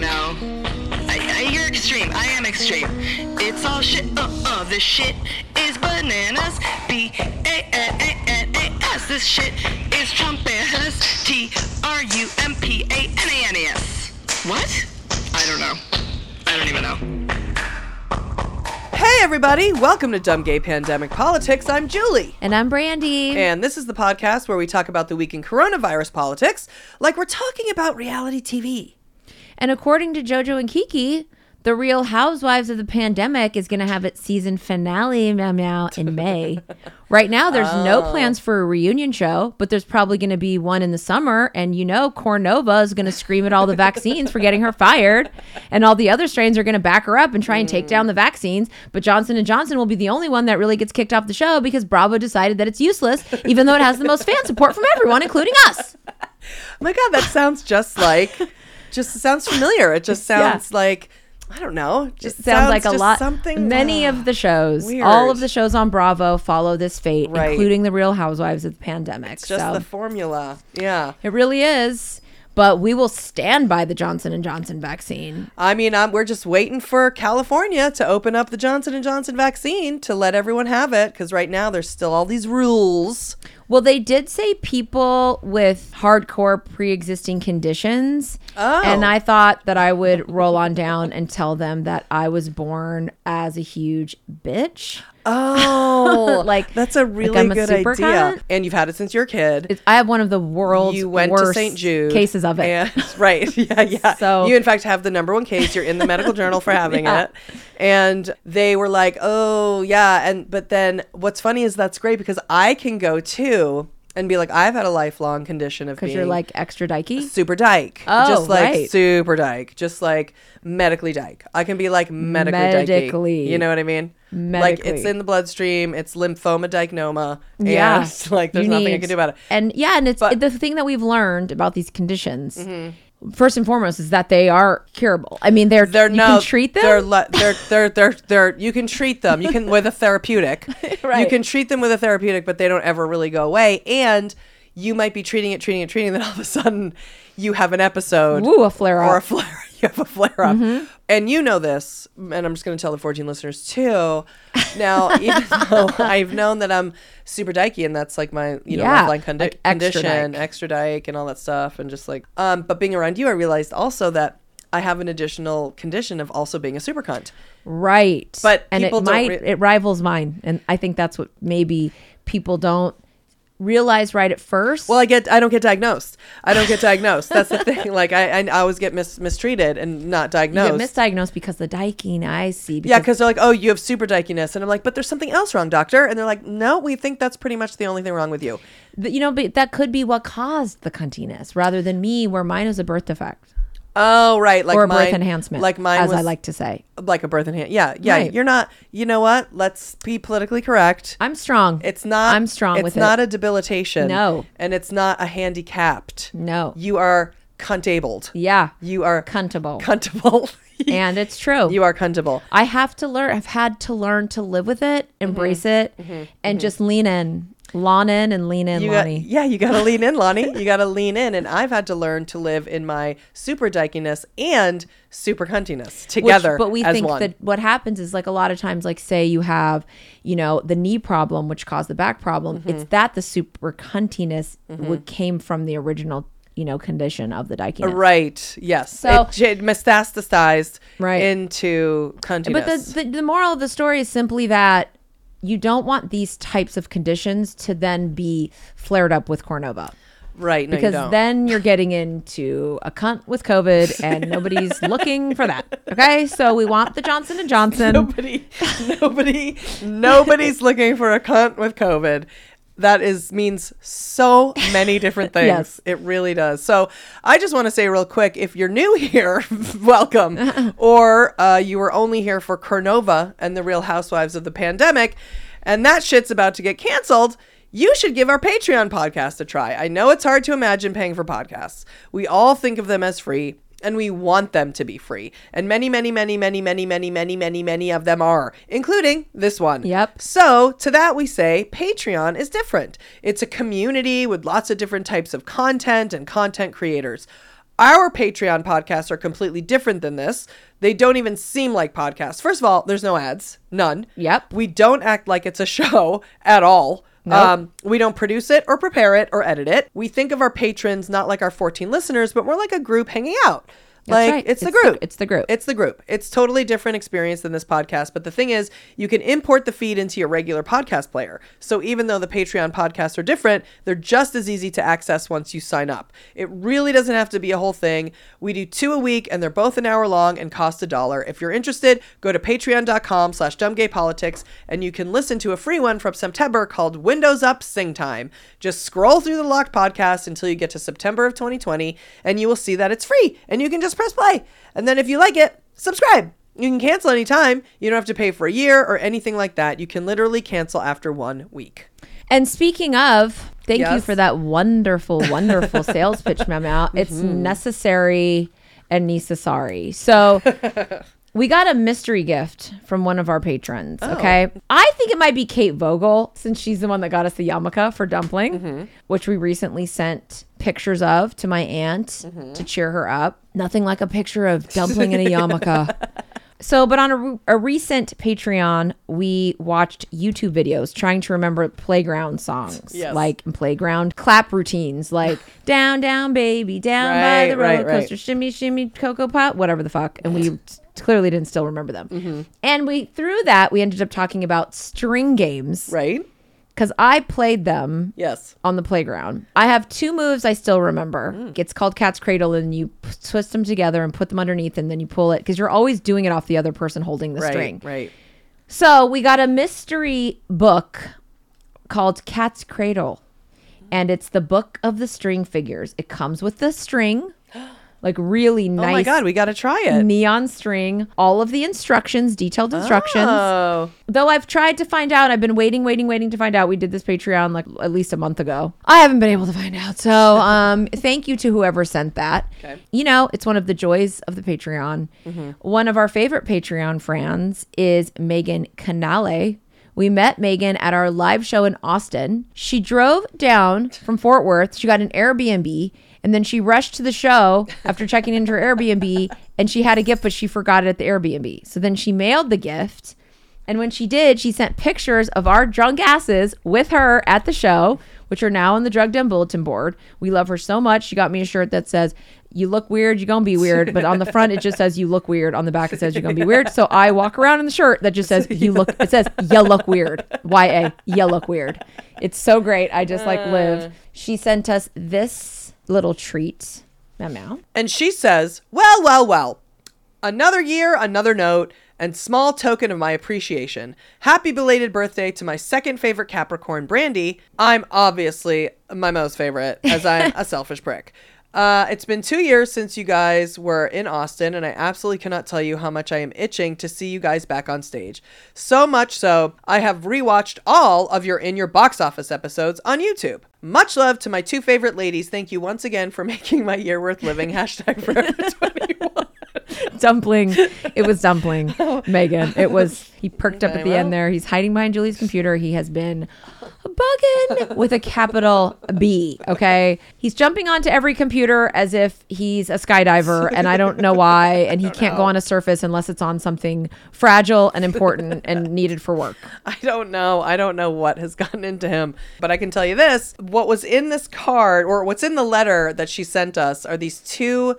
Don't know. I, I, you're extreme. I am extreme. It's all shit. Uh uh. This shit is bananas. B A N A N A S. This shit is Trumpanas. T R U M P A N A N A S. What? I don't know. I don't even know. Hey, everybody! Welcome to Dumb Gay Pandemic Politics. I'm Julie. And I'm Brandy. And this is the podcast where we talk about the week in coronavirus politics like we're talking about reality TV. And according to JoJo and Kiki, the Real Housewives of the Pandemic is going to have its season finale meow, meow, in May. right now, there's no oh. plans for a reunion show, but there's probably going to be one in the summer. And you know, Cornova is going to scream at all the vaccines for getting her fired, and all the other strains are going to back her up and try and take hmm. down the vaccines. But Johnson and Johnson will be the only one that really gets kicked off the show because Bravo decided that it's useless, even though it has the most fan support from everyone, including us. Oh my god, that sounds just like, just sounds familiar. It just Yeah. sounds like, I don't know. Just It sounds like a lot. Something. Many ah, of the shows, weird. all of the shows on Bravo follow this fate, Right. including the Real Housewives of the Pandemic. It's just so the formula. Yeah. it really is. But we will stand by the Johnson and Johnson vaccine. I mean, um, we're just waiting for California to open up the Johnson and Johnson vaccine to let everyone have it because right now there's still all these rules. Well, they did say people with hardcore pre-existing conditions, Oh. and I thought that I would roll on down and tell them that I was born as a huge bitch. Oh, Like- that's a like really I'm a good super idea. cunt? And you've had it since you're a kid. It's, I have one of the world's you went worst to St. Jude cases of it. and- right. Yeah, yeah. So- you in fact have the number one case. You're in the medical journal for having Yeah. it. And they were like, "Oh, yeah." And but then what's funny is that's great because I can go too and be like, "I've had a lifelong condition of because you're like extra dykey. super dyke. Oh, just like right. super dyke. Just like medically dyke. I can be like medically, dykey. Medically. You know what I mean? Like it's in the bloodstream. It's lymphoma dychnoma. Yeah, And like there's You nothing I can do about it. And yeah, and it's But- Mm-hmm. the thing that we've learned about these conditions. First and foremost is that they are curable. I mean, they're They're you no, can treat them. They're, le- they're they're they're they're you can treat them. You can with a therapeutic. You can treat them with a therapeutic, but they don't ever really go away. And you might be treating it, treating it, treating. And then all of a sudden, you have an episode. Ooh, a flare or a up. flare. You have a flare up, mm-hmm. And you know this. And I'm just going to tell the 14 listeners too. Now, even though I've known that I'm super dykey, and that's like my you know Yeah, lifeline condi- like extra condition, dyke. extra dyke, and all that stuff, and just like um. But being around you, I realized also that. I have an additional condition of also being a super cunt. right. But and it don't might re- it rivals mine, and I think that's what maybe people don't realize right at first. Well, I get I don't get diagnosed. I don't get diagnosed. That's the thing. Like I I always get mis- mistreated and not you diagnosed. get misdiagnosed because the dyking I see. yeah, because they're like, oh, you have super dykiness, and I'm like, but there's something else wrong, doctor. And they're like, no, we think that's pretty much the only thing wrong with you. you know, but that could be what caused the cuntiness, rather than me, where mine was a birth defect Oh, right, like or a mine, birth enhancement, like mine as was I like to say. like a birth enhancement. Yeah, yeah. Right. You're not. You know what? Let's be politically correct. I'm strong. It's not. I'm strong It's not it. a debilitation. No. and it's not a handicapped. No. you are cuntabled. yeah, You are cuntable, cuntable. and it's true. you are cuntable. I have to learn. I've had to learn to live with it, Mm-hmm. embrace it, and just lean in, lawn in, and lean in, You got, Lonnie. yeah, you got to lean in, Lonnie. You got to lean in, and I've had to learn to live in my super dykiness and super cuntiness Which- together. but we think one. that what happens is like a lot of times, like say you have, you know, the knee problem, which caused the back problem. Mm-hmm. It's that the super cuntiness would came from the original, you know, condition of the dykiness. right? Yes. So- it, j- metastasized Right. into cuntiness. But the, the the moral of the story is simply that you don't want these types of conditions to then be flared up with Cornova. right? No, you because don't. then you're getting into a cunt with COVID, and nobody's looking for that. Okay, so we want the Johnson and Johnson. nobody, nobody, nobody's looking for a cunt with COVID. That is means so many different things. Yes. It really does. So I just want to say real quick, if you're new here, welcome. or uh, you were only here for Cornova and the Real Housewives of the Pandemic, and that shit's about to get canceled. You should give our Patreon podcast a try. I know it's hard to imagine paying for podcasts. We all think of them as free and we want them to be free. And many, many, many, many, many, many, many, many, many of them are, including this one. Yep. So, to that we say Patreon is different. It's a community with lots of different types of content and content creators. Our Patreon podcasts are completely different than this. They don't even seem like podcasts. First of all, there's no ads, none. Yep. We don't act like it's a show at all. Nope. Um, we don't produce it or prepare it or edit it. We think of our patrons not like our 14 listeners, but more like a group hanging out. Like right. it's, the It's the- group. it's the group. It's the group. It's totally different experience than this podcast. But the thing is, you can import the feed into your regular podcast player. So even though the Patreon podcasts are different, they're just as easy to access once you sign up. It really doesn't have to be a whole thing. We do two a week and they're both an hour long and cost a dollar. If you're interested, go to patreon.com slash dumbgaypolitics and you can listen to a free one from September called Windows Up Sing Time. Just scroll through the locked podcast until you get to September of 2020 and you will see that it's free and you can just press play. And then if you like it, subscribe. You can cancel anytime. You don't have to pay for a year or anything like that. You can literally cancel after one week. And speaking of, thank you for that wonderful, wonderful sales pitch memo. It's Mm-hmm. necessary and necessary. So we got a mystery gift from one of our patrons. Oh. Okay. I think it might be Kate Vogel since she's the one that got us the yarmulke for dumpling, Mm-hmm. which we recently sent pictures of to my aunt Mm-hmm. to cheer her up. Nothing like a picture of dumpling in a yarmulke. So, but on a, a recent Patreon, we watched YouTube videos trying to remember playground songs, Yes. like playground clap routines, like "Down, Down, Baby, Down by the roller right, right. coaster, Shimmy, Shimmy, Cocoa Pop," whatever the fuck, and we clearly didn't still remember them. Mm-hmm. And we through that we ended up talking about string games Right? because I played them Yes. on the playground. I have two moves I still remember. Mm. It's called cat's cradle, and you twist them together and put them underneath, and then you pull it because you're always doing it off the other person holding the Right. string. Right. So we got a mystery book called Cat's Cradle, and it's the book of the string figures. It comes with the string, like really nice. Oh my God, we got to try it. neon string, all of the instructions, detailed instructions. Oh. Though I've tried to find out, I've been waiting, waiting, waiting to find out. We did this Patreon like at least a month ago. I haven't been able to find out. So, um, thank you to whoever sent that. Okay. You know, it's one of the joys of the Patreon. One of our favorite Patreon friends is Megan Canale. We met Megan at our live show in Austin. She drove down from Fort Worth. She got an Airbnb and then she rushed to the show after checking into her Airbnb and she had a gift, but she forgot it at the Airbnb. So then she mailed the gift. And when she did, she sent pictures of our drunk asses with her at the show, which are now on the Drug Den Bulletin board. We love her so much. She got me a shirt that says, You look weird, you're gonna be weird. But on the front, it just says, You look weird. On the back, it says, You're gonna be weird. So I walk around in the shirt that just says, You look, it says, You look weird. Y A, you look weird. It's so great. I just like live. Uh. She sent us this little treat. Meow. And she says, Well, well, well. Another year, another note, and small token of my appreciation. Happy belated birthday to my second favorite Capricorn, Brandy. I'm obviously my most favorite, as I'm a selfish prick. Uh, it's been two years since you guys were in Austin, and I absolutely cannot tell you how much I am itching to see you guys back on stage. So much so, I have rewatched all of your In Your Box Office episodes on YouTube. Much love to my two favorite ladies. Thank you once again for making my year worth living. Hashtag forever 21. dumpling. It was dumpling, Megan. It was. He perked up at the end there. He's hiding behind Julie's computer. He has been bugging with a capital B. Okay, he's jumping onto every computer as if he's a skydiver, and I don't know why. And he can't go on a surface unless it's on something fragile and important and needed for work. I don't know. I don't know what has gotten into him. But I can tell you this what was in this card, or what's in the letter that she sent us, are these two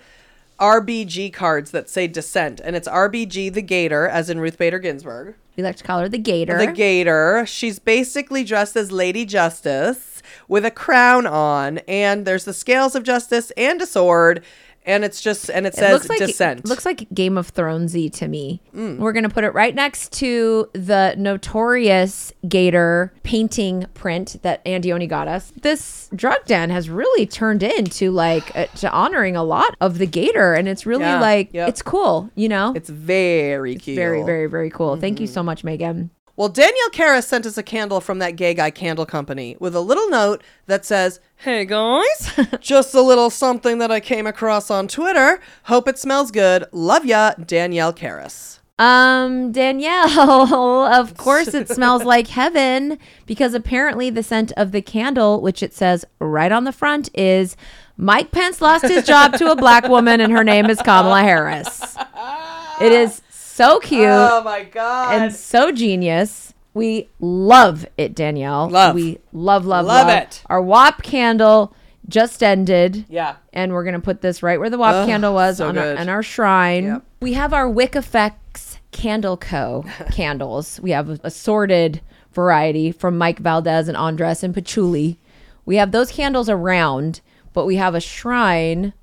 RBG cards that say Dissent. And it's RBG the Gator, as in Ruth Bader Ginsburg. We like to call her the Gator. The Gator. She's basically dressed as Lady Justice with a crown on, and there's the scales of justice and a sword. And it's just and it It says looks like dissent. looks like Game of Thronesy to me. Mm. We're gonna put it right next to the notorious Gator painting print that Andioni got us. This drug den has really turned into like uh, to honoring a lot of the Gator, and it's really Yeah, like yep. it's cool. You know, it's very cute. very very very cool. Thank you Mm-hmm. so much, Megan. Well, Danielle Karras sent us a candle from that gay guy candle company with a little note that says, Hey guys, just a little something that I came across on Twitter. Hope it smells good. Love ya, Danielle Karras. Um, Danielle, of course it smells like heaven because apparently the scent of the candle, which it says right on the front, is Mike Pence lost his job to a black woman and her name is Kamala Harris. It is so cute Oh my god. and so genius. We love it, Danielle. Love. We love, love, Love love, it. Our WAP candle just ended yeah. and we're gonna put this right where the WAP Ugh, candle was so on our, on our shrine. Yep. We have our Wick Effects Candle Co. candles. We have a assorted variety from Mike Valdez and Andres and Patchouli. We have those candles around, but we have a shrine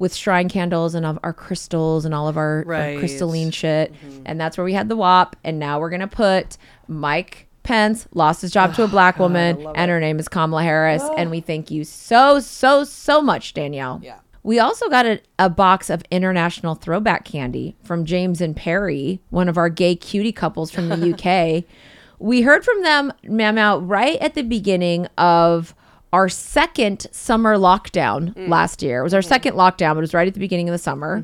with shrine candles and of our crystals and all of our, our crystalline shit. And that's where we had the WAP. And now we're gonna put Mike Pence lost his job to a black woman, and her name is Kamala Harris. And we thank you so, so, so much, Danielle. Yeah. We also got a, a box of international throwback candy from James and Perry, one of our gay cutie couples from the UK. we heard from them, Mama, right at the beginning of our second summer lockdown last year. It was our second lockdown, but it was right at the beginning of the summer.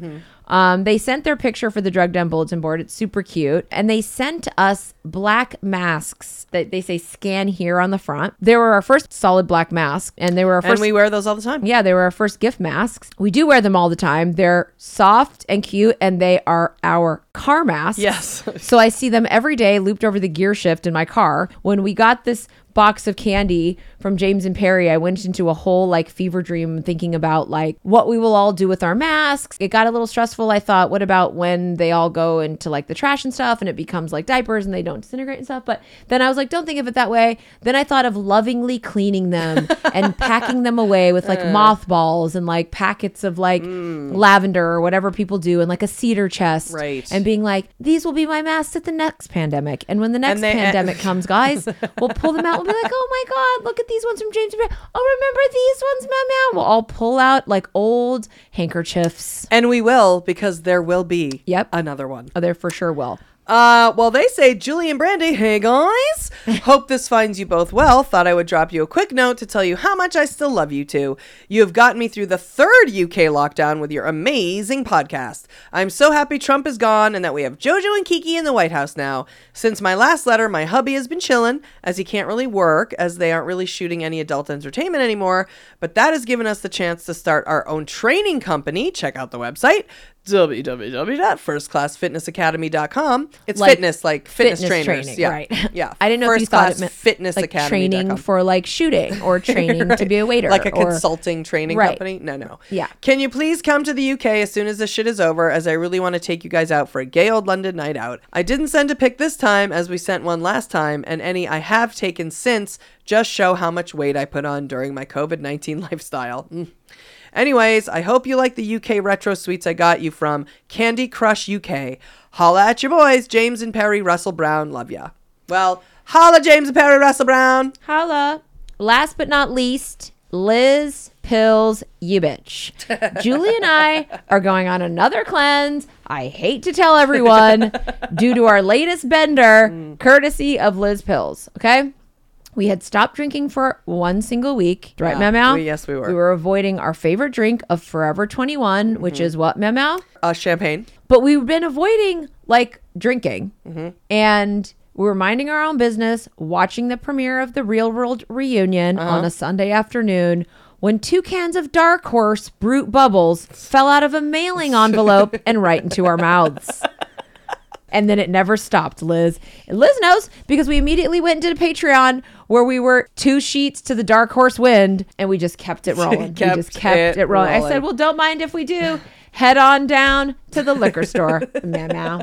Um, they sent their picture for the Drug Den bulletin board. It's super cute. And they sent us black masks that they say scan here on the front. They were our first solid black mask, and they were our And first we wear those all the time. yeah, they were our first gift masks. We do wear them all the time. They're soft and cute, and they are our car masks. Yes. so I see them every day looped over the gear shift in my car. When we got this box of candy from James and Perry, I went into a whole like fever dream thinking about like what we will all do with our masks. It got a little stressful. I thought, what about when they all go into like the trash and stuff and it becomes like diapers and they don't disintegrate and stuff? But then I was like, don't think of it that way. Then I thought of lovingly cleaning them and packing them away with like uh. mothballs and like packets of like mm. lavender or whatever people do and like a cedar chest. Right. And being like, these will be my masks at the next pandemic. And when the next they- eh, pandemic comes, guys, we'll pull them out. Be like, oh my God, look at these ones from James. Beard. Oh, remember these ones, Mama? We'll all pull out like old handkerchiefs. And we will because there will be Yep. another one. Oh, there for sure will. Uh, well, they say Julie and Brandy, hey guys. Hope this finds you both well. Thought I would drop you a quick note to tell you how much I still love you two. You have gotten me through the third UK lockdown with your amazing podcast. I'm so happy Trump is gone and that we have JoJo and Kiki in the White House now. Since my last letter, my hubby has been chillin', as he can't really work, as they aren't really shooting any adult entertainment anymore. But that has given us the chance to start our own training company. Check out the website www.firstclassfitnessacademy.com. It's Like fitness, like fitness, trainers. training, yeah. right? Yeah. I didn't know if you thought it meant fitness like academy. training for like shooting or training to be a waiter, like a or- consulting training Right. company. No, no. Yeah. Can you please come to the UK as soon as this shit is over, as I really want to take you guys out for a gay old London night out. I didn't send a pic this time, as we sent one last time, and any I have taken since just show how much weight I put on during my COVID 19 lifestyle. Mm. Anyways, I hope you like the UK retro sweets I got you from Candy Crush UK. Holla at your boys, James and Perry Russell Brown. Love ya. Well, holla, James and Perry Russell Brown. Holla. Last but not least, Liz Pills, you bitch. Julie and I are going on another cleanse. I hate to tell everyone due to our latest bender, mm. courtesy of Liz Pills. Okay. We had stopped drinking for one single week. Right, Yeah, yes, we were. We were avoiding our favorite drink of Forever 21, which mm-hmm. is what, Memo? Uh, champagne. but we've been avoiding like drinking mm-hmm. and we were minding our own business watching the premiere of the real world reunion uh-huh. on a sunday afternoon when two cans of dark horse brut bubbles fell out of a mailing envelope and right into our mouths and then it never stopped, Liz. And Liz knows because we immediately went into Patreon where we were two sheets to the dark horse wind and we just kept it rolling. Kept we just kept it it, rolling. I said, well, don't mind if we do. Head on down to the liquor store. Meow meow.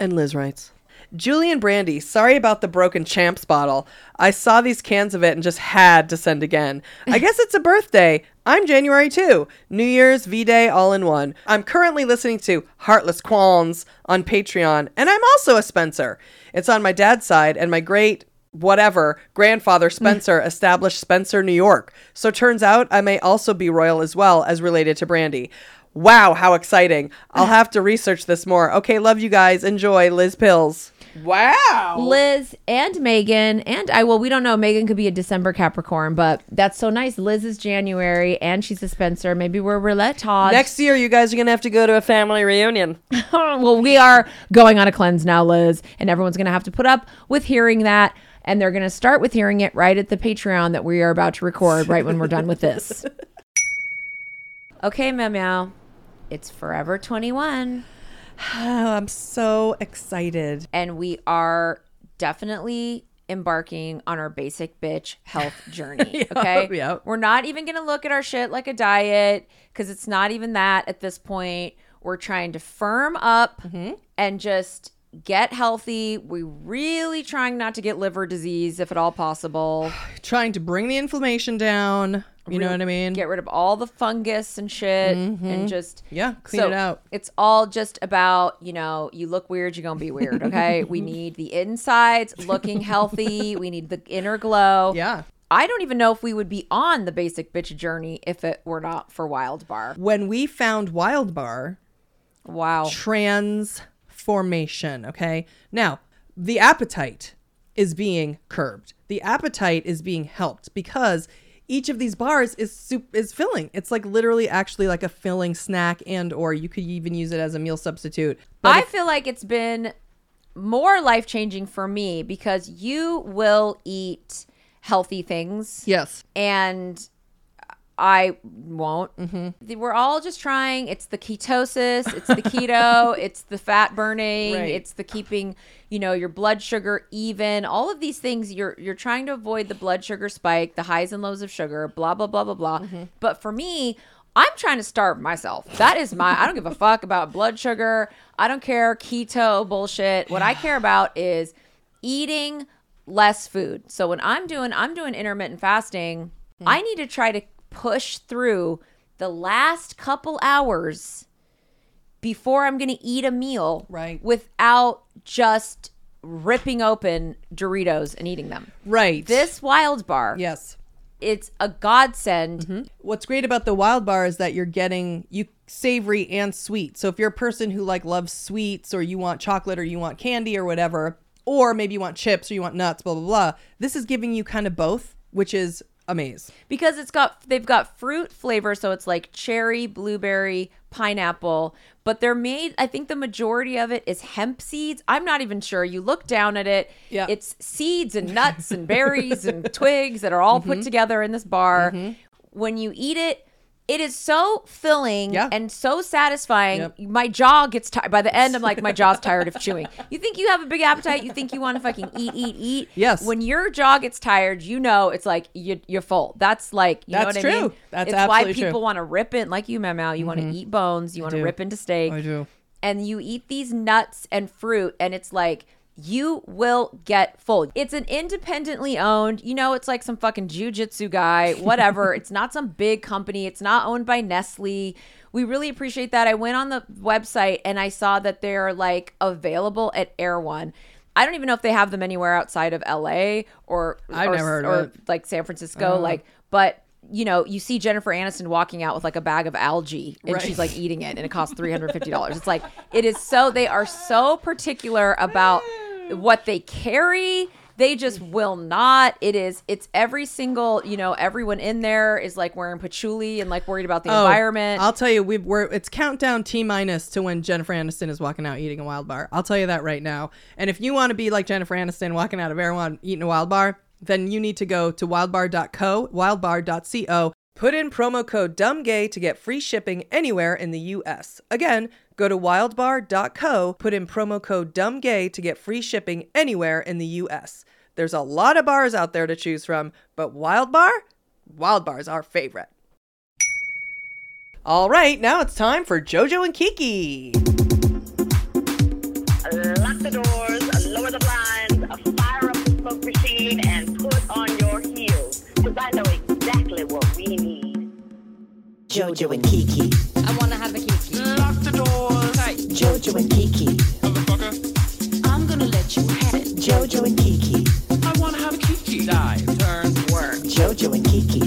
And Liz writes, Julie and Brandy, sorry about the broken champs bottle. I saw these cans of it and just had to send again. I guess it's a birthday. I'm January too. New Year's, V Day, all in one. I'm currently listening to Heartless Qualms on Patreon, and I'm also a Spencer. It's on my dad's side, and my great whatever grandfather Spencer established Spencer, New York. So turns out I may also be royal as well as related to Brandy. Wow, how exciting. I'll have to research this more. Okay, love you guys. Enjoy Liz Pills. Wow. Liz and Megan and I. Well, we don't know. Megan could be a December Capricorn, but that's so nice. Liz is January and she's a Spencer. Maybe we're Roulette Todd. Next year, you guys are going to have to go to a family reunion. well, we are going on a cleanse now, Liz, and everyone's going to have to put up with hearing that. And they're going to start with hearing it right at the Patreon that we are about to record right when we're done with this. Okay, Meow Meow. It's Forever 21. Oh, I'm so excited. and we are definitely embarking on our basic bitch health journey. Okay. yep. We're not even going to look at our shit like a diet because it's not even that at this point. We're trying to firm up mm-hmm. and just get healthy. We really trying not to get liver disease if at all possible. Trying to bring the inflammation down. You know what I mean? Get rid of all the fungus and shit and mm-hmm. just yeah, clean so it out. It's all just about, you know, you look weird, you're going to be weird, okay? we need the insides looking healthy. We need the inner glow. Yeah. I don't even know if we would be on the basic bitch journey if it were not for Wild Bar. When we found Wild Bar, Wow. Transformation. Okay. Now, the appetite is being curbed. The appetite is being helped because each of these bars is soup is filling. It's like literally actually like a filling snack and or you could even use it as a meal substitute. But I if- feel like it's been more life changing for me because you will eat healthy things. yes. and I won't. Mm-hmm. We're all just trying. It's the ketosis, it's the keto, it's the fat burning, Right. it's the keeping, you know, your blood sugar even. All of these things you're you're trying to avoid the blood sugar spike, the highs and lows of sugar, blah blah blah blah blah. But for me, I'm trying to starve myself. That is my I don't give a fuck about blood sugar. I don't care keto bullshit. What I care about is eating less food. So when I'm doing I'm doing intermittent fasting, I need to try to push through the last couple hours before I'm going to eat a meal Right. without just ripping open Doritos and eating them. Right. This wild bar, Yes. it's a godsend. Mm-hmm. What's great about the wild bar is that you're getting you savory and sweet. So if you're a person who like loves sweets or you want chocolate or you want candy or whatever, or maybe you want chips or you want nuts, blah blah blah, this is giving you kind of both, which is amaze. because it's got they've got fruit flavor so it's like cherry blueberry pineapple but they're made i think the majority of it is hemp seeds i'm not even sure you look down at it Yeah. it's seeds and nuts and berries and twigs that are all Mm-hmm. put together in this bar when you eat it it is so filling Yeah. and so satisfying. Yep. My jaw gets tired. By the end, I'm like, my jaw's tired of chewing. You think you have a big appetite? You think you want to fucking eat, eat, eat? Yes. When your jaw gets tired, you know it's like you, you're full. That's like you know That's what I mean. That's true. That's absolutely true. it's why people. Mm-hmm. want to rip it like you, Memo. You want to eat bones. You want to rip into steak. I do. And you eat these nuts and fruit, and it's like you will get full. It's an independently owned, you know, it's like some fucking jujitsu guy, whatever. it's not some big company. It's not owned by Nestle. We really appreciate that. I went on the website and I saw that they're like available at Erewhon. I don't even know if they have them anywhere outside of LA or I've or, never heard or like San Francisco. Uh-huh. Like, but you know, you see Jennifer Aniston walking out with like a bag of algae and Right. she's like eating it and it costs $350. It's like, it is so, they are so particular about what they carry. They just will not. It is, it's every single, you know, everyone in there is like wearing patchouli and like worried about the Oh, environment. I'll tell you, we, we're it's countdown T minus to when Jennifer Aniston is walking out eating a wild bar. I'll tell you that right now. And if you want to be like Jennifer Aniston walking out of Erewhon eating a wild bar, then you need to go to wildbar.co, wildbar.co. Put in promo code DUMBGAY to get free shipping anywhere in the US. Again, go to wildbar.co, put in promo code DUMBGAY to get free shipping anywhere in the US. There's a lot of bars out there to choose from, but Wild Bar? Wild Bar's our favorite. All right, now it's time for JoJo and Kiki. lock the doors, lower the Jojo and Kiki. I wanna have a kiki. Lock the doors. Hey, Jojo and Kiki. Motherfucker. I'm gonna let you have it. Jojo and Kiki. I wanna have a kiki. Dive, turn, work, Jojo and Kiki.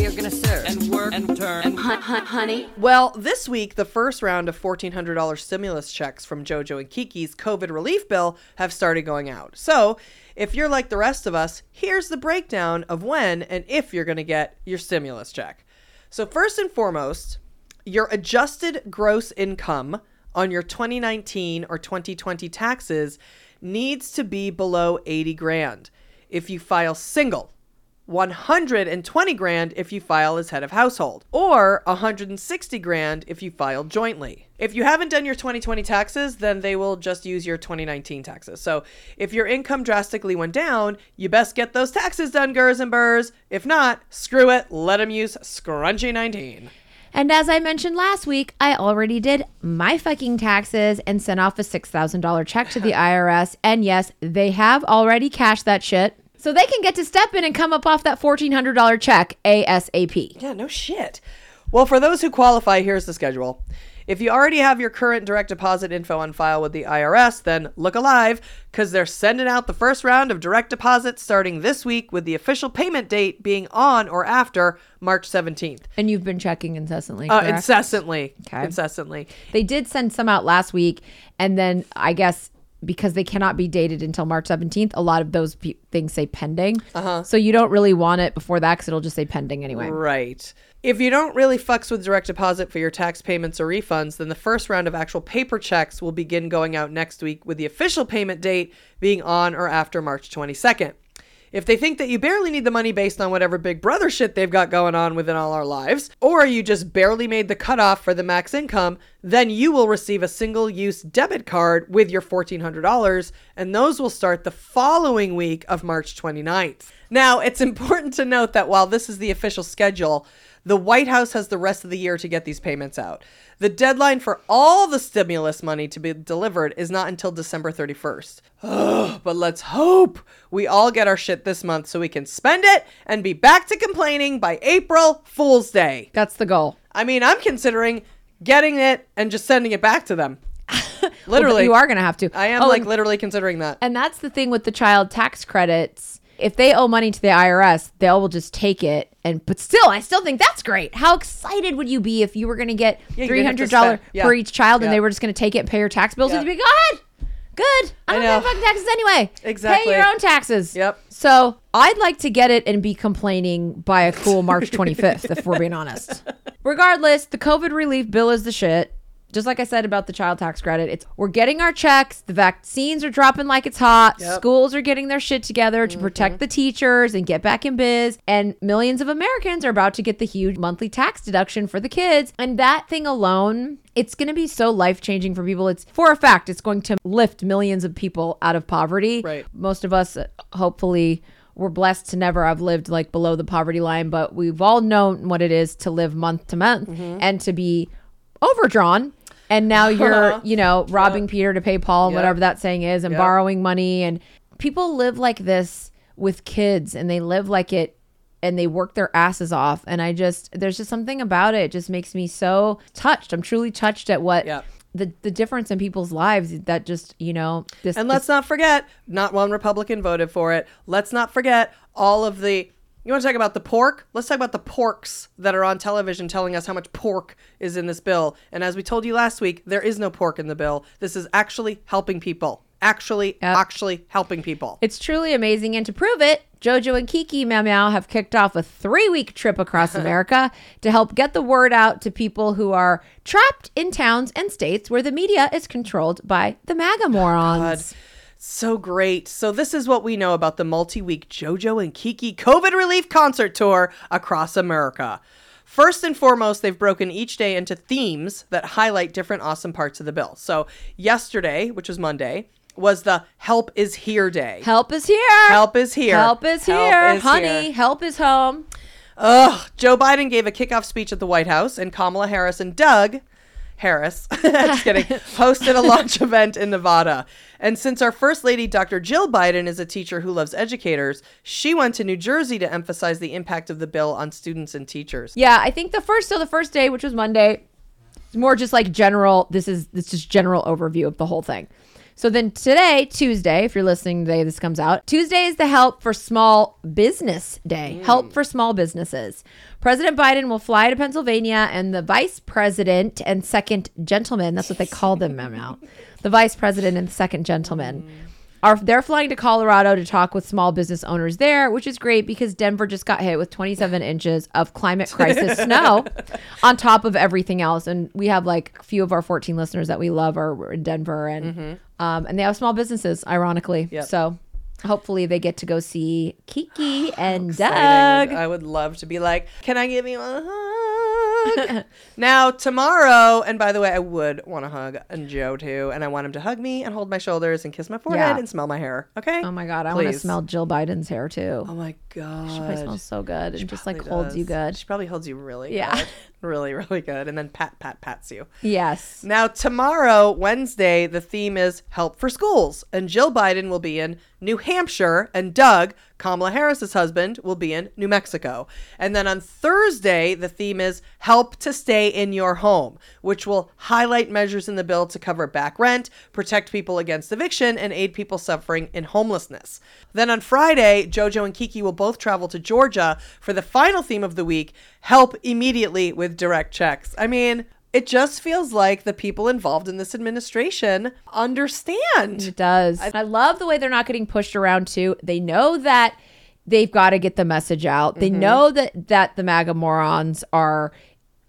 we are gonna serve. and work, and turn, and Hun- hun- honey, Well, this week, the first round of $1,400 stimulus checks from JoJo and Kiki's COVID relief bill have started going out. So, if you're like the rest of us, here's the breakdown of when and if you're going to get your stimulus check. So, first and foremost, your adjusted gross income on your 2019 or 2020 taxes needs to be below 80 grand. If you file single, 120 grand if you file as head of household, or 160 grand if you file jointly. If you haven't done your 2020 taxes, then they will just use your 2019 taxes. So if your income drastically went down, you best get those taxes done, Gers and Burrs. If not, screw it, let them use Scrunchy 19. And as I mentioned last week, I already did my fucking taxes and sent off a $6,000 check to the IRS. And yes, they have already cashed that shit. So they can get to step in and come up off that $1,400 check ASAP. Yeah, no shit. Well, for those who qualify, here's the schedule. If you already have your current direct deposit info on file with the IRS, then look alive because they're sending out the first round of direct deposits starting this week with the official payment date being on or after March 17th. And you've been checking incessantly, Uh, incessantly. Okay. Incessantly. They did send some out last week, and then I guess because they cannot be dated until March 17th, a lot of those pe- things say pending. Uh-huh. So you don't really want it before that because it'll just say pending anyway. Right. If you don't really fucks with direct deposit for your tax payments or refunds, then the first round of actual paper checks will begin going out next week with the official payment date being on or after March 22nd. If they think that you barely need the money based on whatever big brother shit they've got going on within all our lives, or you just barely made the cutoff for the max income, then you will receive a single use debit card with your $1,400, and those will start the following week of March 29th. Now, it's important to note that while this is the official schedule, the White House has the rest of the year to get these payments out. The deadline for all the stimulus money to be delivered is not until December 31st. Ugh, but let's hope we all get our shit this month so we can spend it and be back to complaining by April Fool's Day. That's the goal. I mean, I'm considering getting it and just sending it back to them. Literally. you are going to have to. I am Oh, like literally considering that. And that's the thing with the child tax credits. If they owe money to the IRS, they will just take it. And but still, I still think that's great. How excited would you be if you were going to get three didn't have to hundred yeah. for each child, and they were just going to take it and pay your tax bills? Yeah. You'd be good, good. I don't pay fucking taxes anyway. Exactly. Pay your own taxes. Yep. So I'd like to get it and be complaining by a cool March 25th, if we're being honest. Regardless, the COVID relief bill is the shit. Just like I said about the child tax credit, it's we're getting our checks, the vaccines are dropping like it's hot, Yep. schools are getting their shit together to protect the teachers and get back in biz, and millions of Americans are about to get the huge monthly tax deduction for the kids. And that thing alone, it's going to be so life-changing for people. It's for a fact it's going to lift millions of people out of poverty. Right. Most of us hopefully we're blessed to never have lived like below the poverty line, but we've all known what it is to live month to month Mm-hmm. and to be overdrawn. And now you're, uh-huh. you know, robbing Peter to pay Paul, Yep. whatever that saying is, and Yep. borrowing money. And people live like this with kids, and they live like it, and they work their asses off. And I just, there's just something about it. It just makes me so touched. I'm truly touched at what Yep. the the difference in people's lives that just, you know, this. And let's not forget, not one Republican voted for it. Let's not forget all of the. You want to talk about the pork? Let's talk about the porks that are on television telling us how much pork is in this bill. And as we told you last week, there is no pork in the bill. This is actually helping people. Actually, Yep. actually helping people. It's truly amazing. And to prove it, JoJo and Kiki Meow Meow have kicked off a three week trip across America to help get the word out to people who are trapped in towns and states where the media is controlled by the MAGA morons. So great. So this is what we know about the multi-week JoJo and Kiki COVID relief concert tour across America. First and foremost, they've broken each day into themes that highlight different awesome parts of the bill. So yesterday, which was Monday, was the Help is Here Day. Help is here. Help is here. Help is Help here. is Honey, here. help is home. Ugh. Joe Biden gave a kickoff speech at the White House, and Kamala Harris and Doug Harris, just kidding, hosted a launch event in Nevada. And since our First Lady, Dr. Jill Biden, is a teacher who loves educators, she went to New Jersey to emphasize the impact of the bill on students and teachers. Yeah, I think the first so the first day, which was Monday, it's more just like general. This is this is just general overview of the whole thing. So then today, Tuesday, if you're listening today, this comes out. Tuesday is the Help for Small Business Day. Help mm. for small businesses. President Biden will fly to Pennsylvania, and the Vice President and Second Gentleman. That's what they call them now. The Vice President and Second Gentleman mm. are they're flying to Colorado to talk with small business owners there, which is great because Denver just got hit with 27 inches of climate crisis snow on top of everything else. And we have like a few of our 14 listeners that we love are in Denver and mm-hmm. Um, and they have small businesses, ironically. Yep. So hopefully they get to go see Kiki and. Doug. I would love to be like, can I give you a hug? now, tomorrow, and by the way, I would want to hug and Joe too, and I want him to hug me and hold my shoulders and kiss my forehead Yeah. and smell my hair. Okay? Oh my god, I want to Please. smell Jill Biden's hair too. Oh my god. She probably smells so good and just like Probably holds you does. good. She probably holds you really Yeah. good. Really, really good. And then pat, pat, pats you. Yes. Now, tomorrow, Wednesday, the theme is Help for Schools. And Jill Biden will be in New Hampshire, and Doug, Kamala Harris's husband, will be in New Mexico. And then on Thursday, the theme is Help to Stay in Your Home, which will highlight measures in the bill to cover back rent, protect people against eviction, and aid people suffering in homelessness. Then on Friday, JoJo and Kiki will both travel to Georgia for the final theme of the week Help Immediately with Direct Checks. I mean, it just feels like the people involved in this administration understand. It does. I love the way they're not getting pushed around too. They know that they've got to get the message out. They Mm-hmm. know that that the MAGA morons are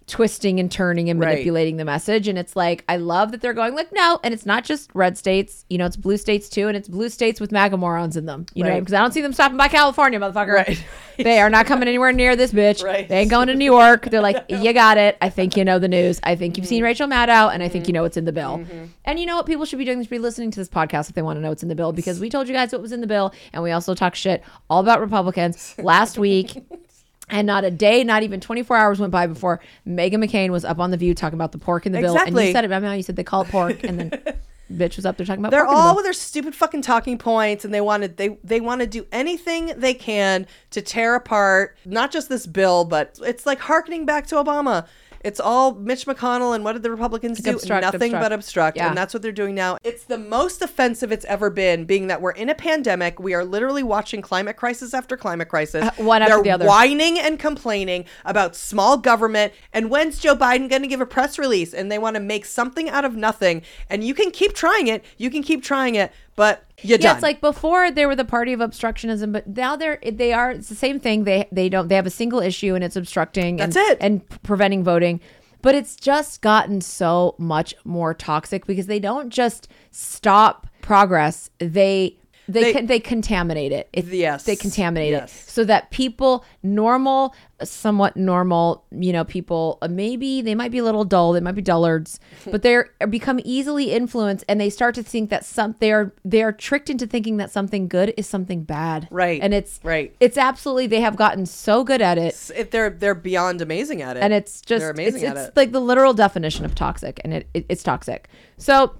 twisting and turning and Right. manipulating the message. And it's like I love that they're going like no and it's not just red states you know it's blue states too and it's blue states with MAGA morons in them. You know because I don't see them stopping by California motherfucker. Right. they are not coming anywhere near this bitch. Right. they ain't going to New York. They're like you got it. I think you know the news. I think you've Mm-hmm. seen Rachel Maddow and I think you know what's in the bill. And you know what? People should be doing they should be listening to this podcast if they want to know what's in the bill because we told you guys what was in the bill and we also talked shit all about Republicans. Last week and not a day, not even 24 hours went by before Meghan McCain was up on the View talking about the pork in the bill. And you said it, Mama. You said they call it pork, and then bitch was up there talking about They're pork in the all with their stupid fucking talking points, and they want to they they want to do anything they can to tear apart not just this bill, but it's like harkening back to Obama. It's all Mitch McConnell and what did the Republicans do? obstruct, Nothing obstruct. but obstruct, Yeah. and that's what they're doing now. It's the most offensive it's ever been, being that we're in a pandemic. We are literally watching climate crisis after climate crisis. Uh, one after they're the other. whining and complaining about small government and when's Joe Biden going to give a press release and they want to make something out of nothing and you can keep trying it you can keep trying it but you're yeah, done it's like before they were the party of obstructionism, but now they're they are it's the same thing. They they don't they have a single issue and it's obstructing That's and, it. and preventing voting. But it's just gotten so much more toxic because they don't just stop progress. They they They- they, they contaminate it. it. Yes. They contaminate Yes. it so that people normal somewhat normal, you know, people uh, maybe they might be a little dull, they might be dullards, but they're become easily influenced and they start to think that some they are they are tricked into thinking that something good is something bad. Right. And it's Right. It's absolutely they have gotten so good at it. if they're they're beyond amazing at it And it's just they're amazing it's, at it's it like the literal definition of toxic and it, it it's toxic. So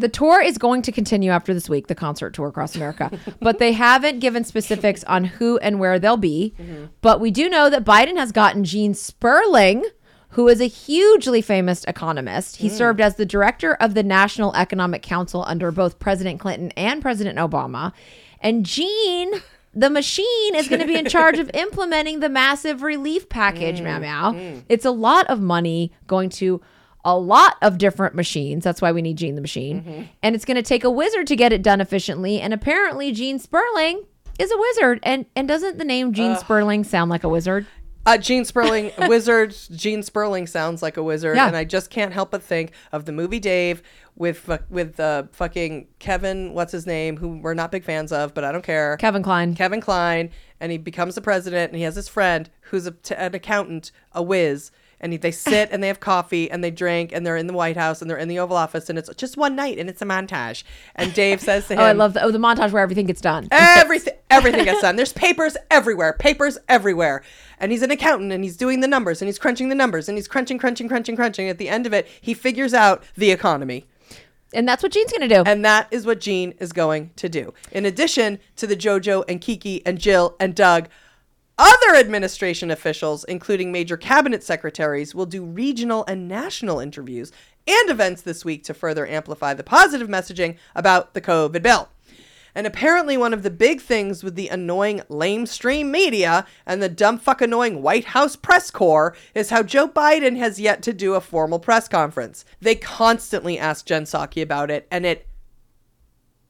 the tour is going to continue after this week, the concert tour across America, but they haven't given specifics on who and where they'll be. Mm-hmm. But we do know that Biden has gotten Gene Sperling, who is a hugely famous economist. Mm. He served as the director of the National Economic Council under both President Clinton and President Obama. And Gene, the machine, is going to be in charge of implementing the massive relief package, meow meow. It's a lot of money going to a lot of different machines. That's why we need Gene the machine. And it's going to take a wizard to get it done efficiently. And apparently, Gene Sperling is a wizard. And and doesn't the name Gene Sperling sound like a wizard? uh, Gene Sperling, wizard. Gene Sperling sounds like a wizard, Yeah. and I just can't help but think of the movie Dave with with uh, fucking Kevin. What's his name? Who we're not big fans of, but I don't care. Kevin Kline. Kevin Kline, and he becomes the president, and he has his friend who's a, t- an accountant, a whiz, and they sit and they have coffee and they drink and they're in the White House and they're in the Oval Office and it's just one night and it's a montage. And Dave says to him, Oh, I love the, oh, the montage where everything gets done. everything everything gets done. There's papers everywhere, papers everywhere. And he's an accountant and he's doing the numbers and he's crunching the numbers and he's crunching, crunching, crunching, crunching. At the end of it, he figures out the economy. And that's what Gene's going to do. And that is what Gene is going to do. In addition to the JoJo and Kiki and Jill and Doug, other administration officials, including major cabinet secretaries, will do regional and national interviews and events this week to further amplify the positive messaging about the COVID bill. And apparently, one of the big things with the annoying lamestream media and the dumb fuck annoying White House press corps is how Joe Biden has yet to do a formal press conference. They constantly ask Jen Psaki about it, and it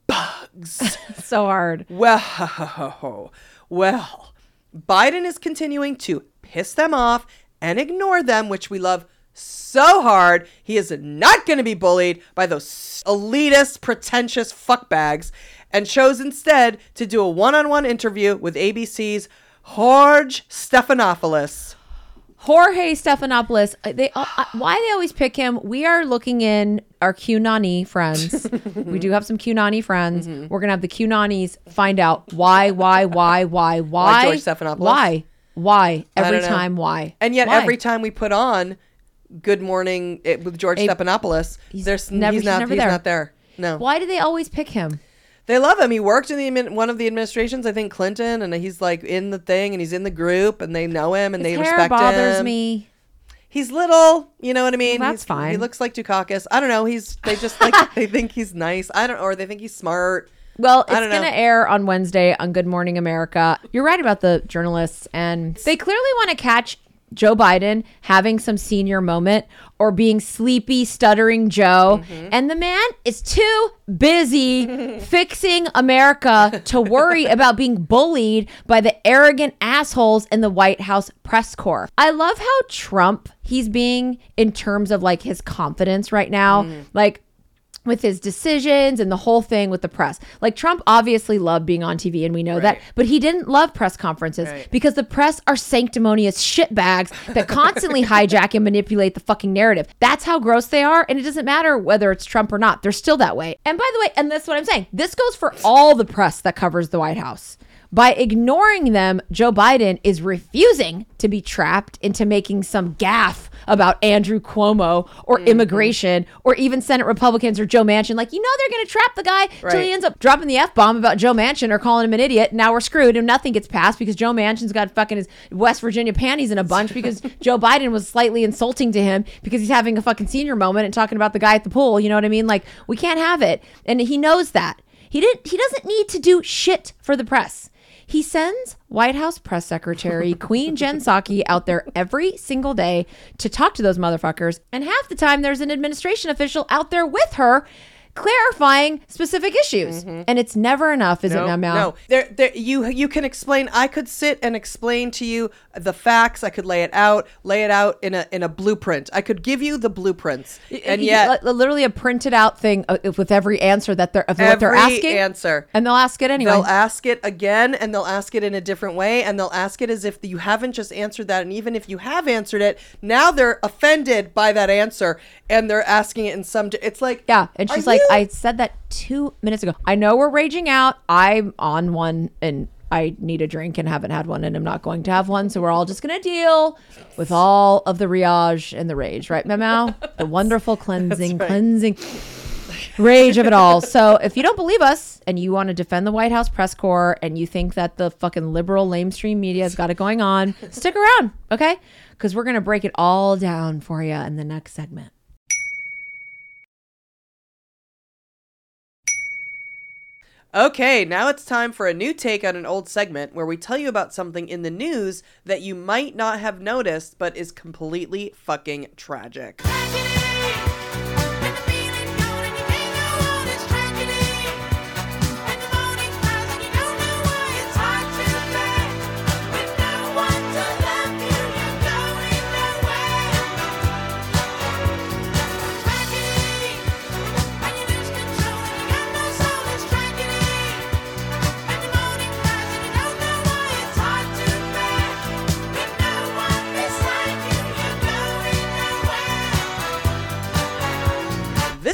bugs. so hard. well, well, Biden is continuing to piss them off and ignore them, which we love so hard. He is not going to be bullied by those elitist, pretentious fuckbags and chose instead to do a one on one interview with ABC's Jorge Stephanopoulos. Jorge Stephanopoulos. uh, They uh, uh, why they always pick him? We are looking in our QNani friends. we do have some QNani friends. Mm-hmm. We're gonna have the QNanis find out why, why, why, why, why, George Stephanopoulos? why, why every time, why, And yet, Why? every time we put on Good Morning it, with George A- Stephanopoulos, he's there's never- he's he's not never he's there. not there. No. why do they always pick him? They love him. He worked in the one of the administrations, I think Clinton, and he's like in the thing, and he's in the group, and they know him, and His they hair respect bothers him. me. He's little, you know what I mean. Well, that's He's- fine. He looks like Dukakis. I don't know. He's they just like they think he's nice. I don't, or they think he's smart. Well, it's going to air on Wednesday on Good Morning America. You're right about the journalists, and they clearly want to catch Joe Biden having some senior moment or being sleepy, stuttering Joe. Mm-hmm. And the man is too busy fixing America to worry about being bullied by the arrogant assholes in the White House press corps. I love how Trump he's being in terms of like his confidence right now. Mm. Like, with his decisions and the whole thing with the press. Like Trump obviously loved being on TV and we know that, but he didn't love press conferences Right. because the press are sanctimonious shitbags that constantly hijack and manipulate the fucking narrative. That's how gross they are and it doesn't matter whether it's Trump or not. They're still that way. And by the way, and that's what I'm saying. This goes for all the press that covers the White House. By ignoring them, Joe Biden is refusing to be trapped into making some gaffe about Andrew Cuomo or Mm-hmm. immigration or even Senate Republicans or Joe Manchin. Like, you know, they're going to trap the guy till he ends up dropping the F bomb about Joe Manchin or calling him an idiot. Now we're screwed and nothing gets passed because Joe Manchin's got fucking his West Virginia panties in a bunch because Joe Biden was slightly insulting to him because he's having a fucking senior moment and talking about the guy at the pool. You know what I mean? Like, we can't have it. And he knows that. He didn't he doesn't need to do shit for the press. He sends White House press secretary Queen Jen Psaki out there every single day to talk to those motherfuckers. And half the time there's an administration official out there with her clarifying specific issues. And it's never enough, is Mm-hmm. No, it now? Mal? no. There, there. You, you can explain. I could sit and explain to you the facts. I could lay it out, lay it out in a in a blueprint. I could give you the blueprints, and yet literally a printed out thing uh, with every answer that they're of what they're asking. answer. And they'll ask it anyway. They'll ask it again and they'll ask it in a different way and they'll ask it as if you haven't just answered that. And even if you have answered it, now they're offended by that answer and they're asking it in some. It's like, Yeah. And she's like, you- I said that two minutes ago. I know we're raging out. I'm on one and I need a drink and haven't had one and I'm not going to have one. So we're all just going to deal with all of the riage and the rage, right, Memo? The wonderful cleansing, right. cleansing rage of it all. So if you don't believe us and you want to defend the White House press corps and you think that the fucking liberal lamestream media has got it going on, stick around, okay? Because we're going to break it all down for you in the next segment. Okay, now it's time for a new take on an old segment where we tell you about something in the news that you might not have noticed but is completely fucking tragic.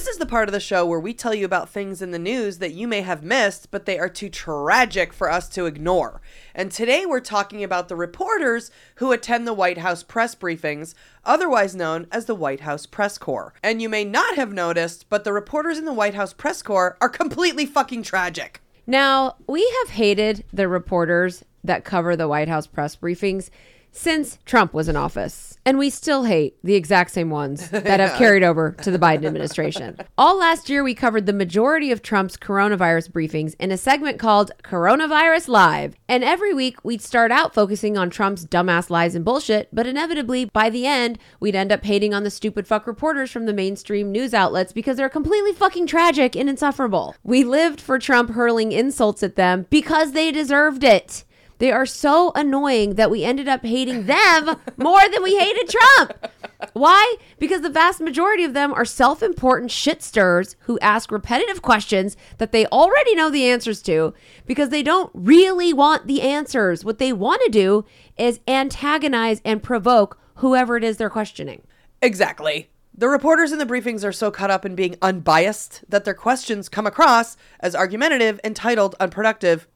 This is the part of the show where we tell you about things in the news that you may have missed, but they are too tragic for us to ignore. And today we're talking about the reporters who attend the White House press briefings, otherwise known as the White House Press Corps. And you may not have noticed, but the reporters in the White House Press Corps are completely fucking tragic. Now, we have hated the reporters that cover the White House press briefings since Trump was in office. And we still hate the exact same ones that have carried over to the Biden administration. All last year, we covered the majority of Trump's coronavirus briefings in a segment called Coronavirus Live. And every week, we'd start out focusing on Trump's dumbass lies and bullshit, but inevitably, by the end, we'd end up hating on the stupid fuck reporters from the mainstream news outlets because they're completely fucking tragic and insufferable. We lived for Trump hurling insults at them because they deserved it. They are so annoying that we ended up hating them more than we hated Trump. Why? Because the vast majority of them are self important shit stirrers who ask repetitive questions that they already know the answers to because they don't really want the answers. What they want to do is antagonize and provoke whoever it is they're questioning. Exactly. The reporters in the briefings are so caught up in being unbiased that their questions come across as argumentative, entitled, unproductive,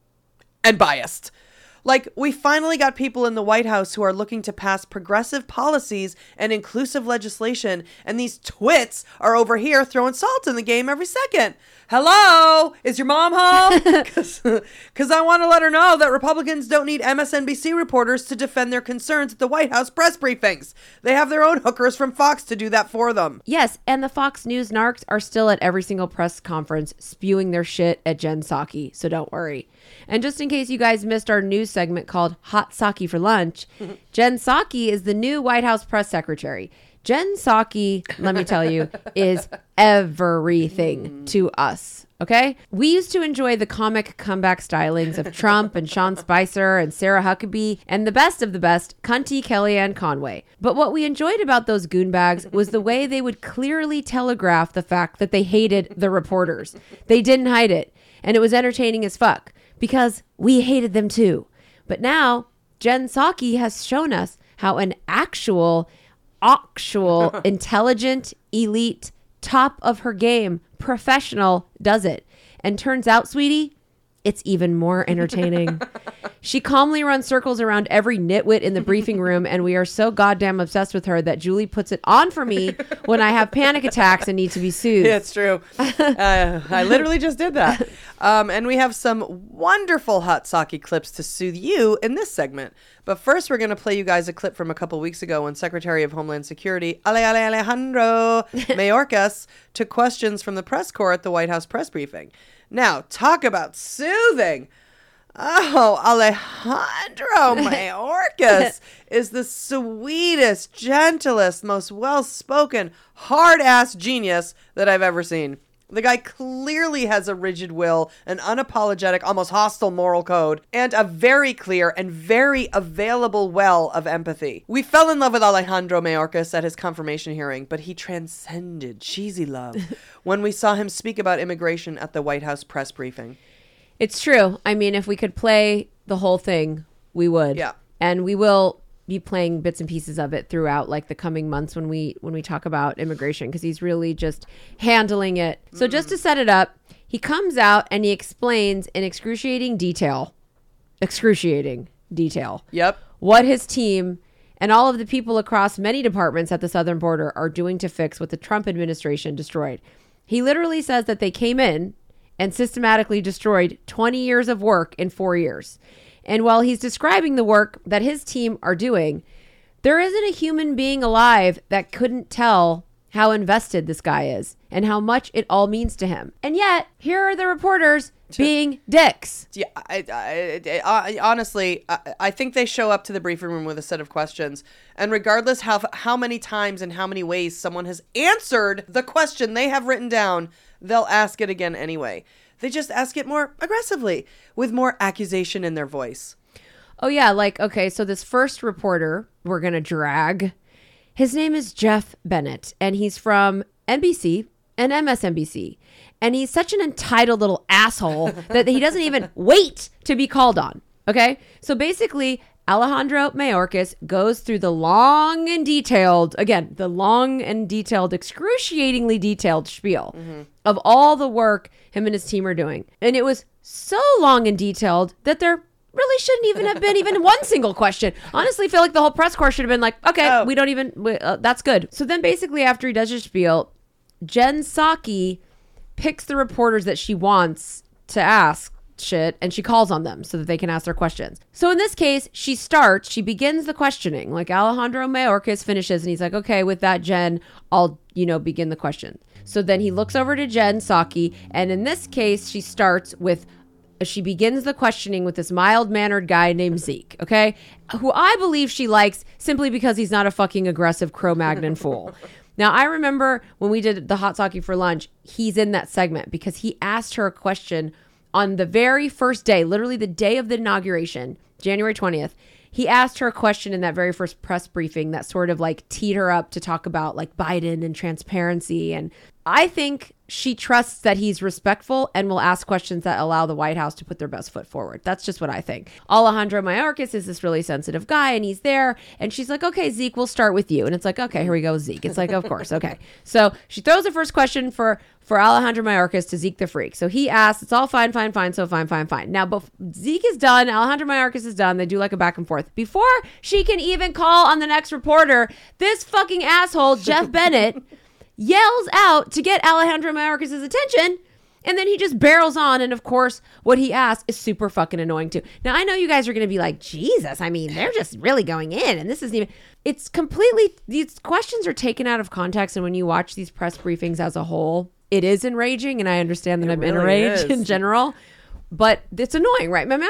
and biased. Like, we finally got people in the White House who are looking to pass progressive policies and inclusive legislation, and these twits are over here throwing salt in the game every second. Hello? Is your mom home? Because I want to let her know that Republicans don't need MSNBC reporters to defend their concerns at the White House press briefings. They have their own hookers from Fox to do that for them. Yes, and the Fox News narcs are still at every single press conference spewing their shit at Jen Psaki, so don't worry. And just in case you guys missed our news segment called Hot Saki for Lunch, Jen Psaki is the new White House press secretary. Jen Psaki, let me tell you, is everything mm. to us. Okay? We used to enjoy the comic comeback stylings of Trump and Sean Spicer and Sarah Huckabee and the best of the best, Cunty Kellyanne Conway. But what we enjoyed about those goonbags was the way they would clearly telegraph the fact that they hated the reporters. They didn't hide it. And it was entertaining as fuck because we hated them too. But now, Jen Psaki has shown us how an actual, actual, intelligent, elite, top of her game, professional does it. And turns out, sweetie, it's even more entertaining. she calmly runs circles around every nitwit in the briefing room, and we are so goddamn obsessed with her that Julie puts it on for me when I have panic attacks and need to be soothed. Yeah, it's true. uh, I literally just did that. Um, and we have some wonderful Hot Saki clips to soothe you in this segment. But first, we're going to play you guys a clip from a couple weeks ago when Secretary of Homeland Security Ale Ale Alejandro Mayorkas took questions from the press corps at the White House press briefing. Now, talk about soothing. Oh, Alejandro Mayorkas is the sweetest, gentlest, most well spoken, hard ass genius that I've ever seen. The guy clearly has a rigid will, an unapologetic, almost hostile moral code, and a very clear and very available well of empathy. We fell in love with Alejandro Mayorkas at his confirmation hearing, but he transcended cheesy love when we saw him speak about immigration at the White House press briefing. It's true. I mean, if we could play the whole thing, we would. Yeah. And we will be playing bits and pieces of it throughout like the coming months when we when we talk about immigration because he's really just handling it. So just to set it up, he comes out and he explains in excruciating detail, excruciating detail, Yep. what his team and all of the people across many departments at the southern border are doing to fix what the Trump administration destroyed. He literally says that they came in and systematically destroyed 20 years of work in 4 years. And while he's describing the work that his team are doing, there isn't a human being alive that couldn't tell how invested this guy is and how much it all means to him. And yet, here are the reporters being dicks. Yeah, I, I, I, honestly, I, I think they show up to the briefing room with a set of questions, and regardless how how many times and how many ways someone has answered the question they have written down, they'll ask it again anyway. They just ask it more aggressively, with more accusation in their voice. Oh yeah, like okay, so this first reporter we're going to drag his name is Geoff Bennett and he's from NBC and MSNBC. And he's such an entitled little asshole that he doesn't even wait to be called on. Okay? So basically, Alejandro Mayorkas goes through the long and detailed, again, the long and detailed, excruciatingly detailed spiel of all the work him and his team are doing. And it was so long and detailed that there really shouldn't even have been even one single question. Honestly, I feel like the whole press corps should have been like, okay, Oh. we don't even, we, uh, that's good. So then basically, after he does his spiel, Jen Psaki picks the reporters that she wants to ask shit and she calls on them so that they can ask their questions. So in this case, she starts, she begins the questioning. Like Alejandro Mayorkas finishes and he's like, okay, with that, Jen, I'll, you know, begin the question. So then he looks over to Jen Psaki. and in this case, she starts with she begins the questioning with this mild mannered guy named Zeke, okay? Who I believe she likes simply because he's not a fucking aggressive Cro Magnon fool. Now, I remember when we did the Hot Saki for lunch, he's in that segment because he asked her a question on the very first day, literally the day of the inauguration, January 20th. He asked her a question in that very first press briefing that sort of like teed her up to talk about like Biden and transparency. And I think she trusts that he's respectful and will ask questions that allow the White House to put their best foot forward. That's just what I think. Alejandro Mayorkas is this really sensitive guy and he's there and she's like, okay, Zeke, we'll start with you. And it's like, okay, here we go, Zeke. It's like, of course, okay. So she throws the first question for for Alejandro Mayorkas to Zeke the Freak. So he asks, it's all fine, fine, fine, so fine, fine, fine. Now, Zeke is done. Alejandro Mayorkas is done. They do like a back and forth. Before she can even call on the next reporter, this fucking asshole, Geoff Bennett, yells out to get Alejandro Mayorkas' attention. And then he just barrels on. And of course, what he asks is super fucking annoying too. Now, I know you guys are going to be like, Jesus, I mean, they're just really going in. And this isn't even, it's completely, these questions are taken out of context. And when you watch these press briefings as a whole, it is enraging. And I understand that It I'm in a really rage is. in general, but it's annoying, right, Mama?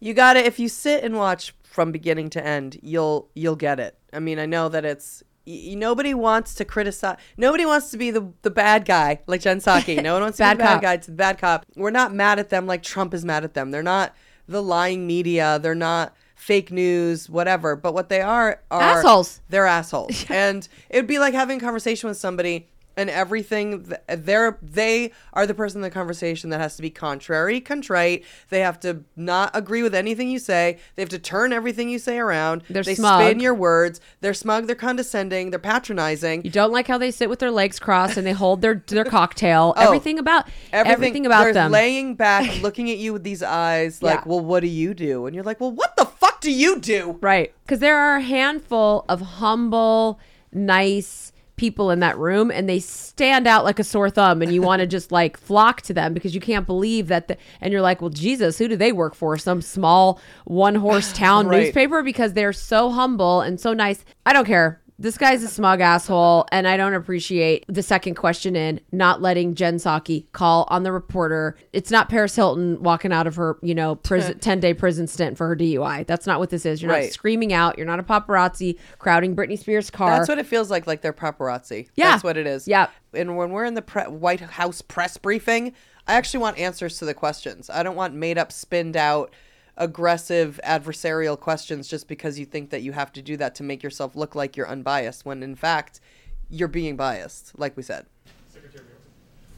You got to if you sit and watch from beginning to end, you'll you'll get it. I mean, I know that it's y- nobody wants to criticize. Nobody wants to be the the bad guy like Jen Psaki. No one wants to be the bad cop. guy. It's the bad cop. We're not mad at them like Trump is mad at them. They're not the lying media. They're not fake news, whatever. But what they are are Assholes. They're assholes. and it'd be like having a conversation with somebody and everything they're they are the person in the conversation that has to be contrary contrite. They have to not agree with anything you say. They have to turn everything you say around. They're they smug. spin your words. They're smug. They're condescending. They're patronizing. You don't like how they sit with their legs crossed and they hold their their cocktail. Oh. everything about everything, about they're them. laying back looking at you with these eyes like Yeah. well what do you do? And you're like well what the fuck do you do? Right. Because there are a handful of humble, nice people in that room and they stand out like a sore thumb and you want to just like flock to them because you can't believe that the, and you're like well jesus who do they work for? Some small one horse town Right. newspaper? Because they're so humble and so nice. I don't care this guy's a smug asshole, and I don't appreciate the second question in not letting Jen Psaki call on the reporter. It's not Paris Hilton walking out of her, you know, prison, 10 day prison stint for her DUI. That's not what this is. You're not screaming out. You're not a paparazzi crowding Britney Spears' car. That's what it feels like, like they're paparazzi. Yeah. That's what it is. Yeah. And when we're in the pre- White House press briefing, I actually want answers to the questions. I don't want made up, spinned out, aggressive, adversarial questions just because you think that you have to do that to make yourself look like you're unbiased, when in fact, you're being biased, like we said.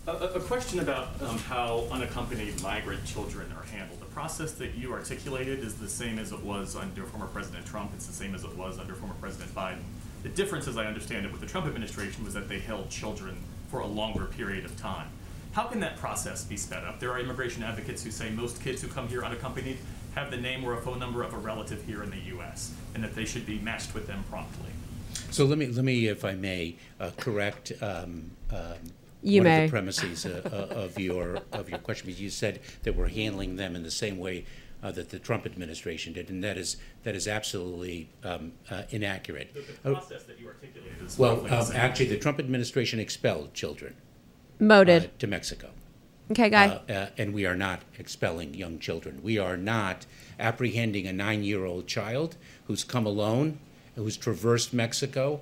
A, a question about um, how unaccompanied migrant children are handled. The process that you articulated is the same as it was under former President Trump. It's the same as it was under former President Biden. The difference, as I understand it, with the Trump administration was that they held children for a longer period of time. How can that process be sped up? There are immigration advocates who say most kids who come here unaccompanied have the name or a phone number of a relative here in the U.S. and that they should be matched with them promptly. So let me, let me, if I may, uh, correct um, um, You one may. of the premises uh, uh, of your of your question. Because you said that we're handling them in the same way uh, that the Trump administration did, and that is that is absolutely um, uh, inaccurate. The, the process that you articulated is Well, um, actually, the Trump administration expelled children uh, Moted. to Mexico. Okay, guy. Uh, uh, and we are not expelling young children. We are not apprehending a nine-year-old child who's come alone, who's traversed Mexico,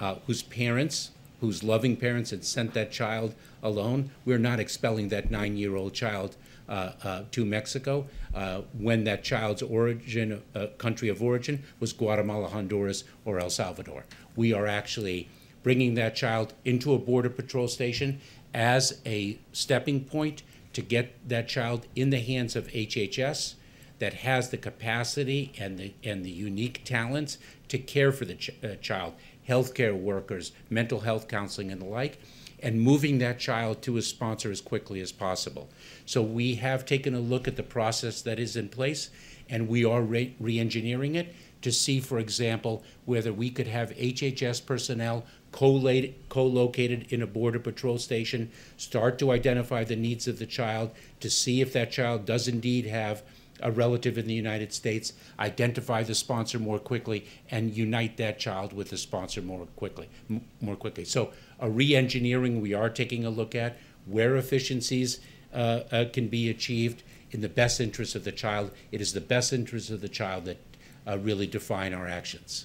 uh, whose parents, whose loving parents had sent that child alone. We're not expelling that nine-year-old child uh, uh, to Mexico uh, when that child's origin, country of origin, was Guatemala, Honduras, or El Salvador. We are actually bringing that child into a border patrol station as a stepping point to get that child in the hands of HHS. that has the capacity and the and the unique talents to care for the ch- uh, child, healthcare workers, mental health counseling, and the like, and moving that child to a sponsor as quickly as possible. So we have taken a look at the process that is in place, and we are re- re-engineering it to see, for example, whether we could have HHS personnel co-located in a border patrol station, start to identify the needs of the child, to see if that child does indeed have a relative in the United States, identify the sponsor more quickly, and unite that child with the sponsor more quickly. m- More quickly. So, a re-engineering we are taking a look at where efficiencies uh, uh, can be achieved in the best interest of the child. It is the best interest of the child that uh, really define our actions.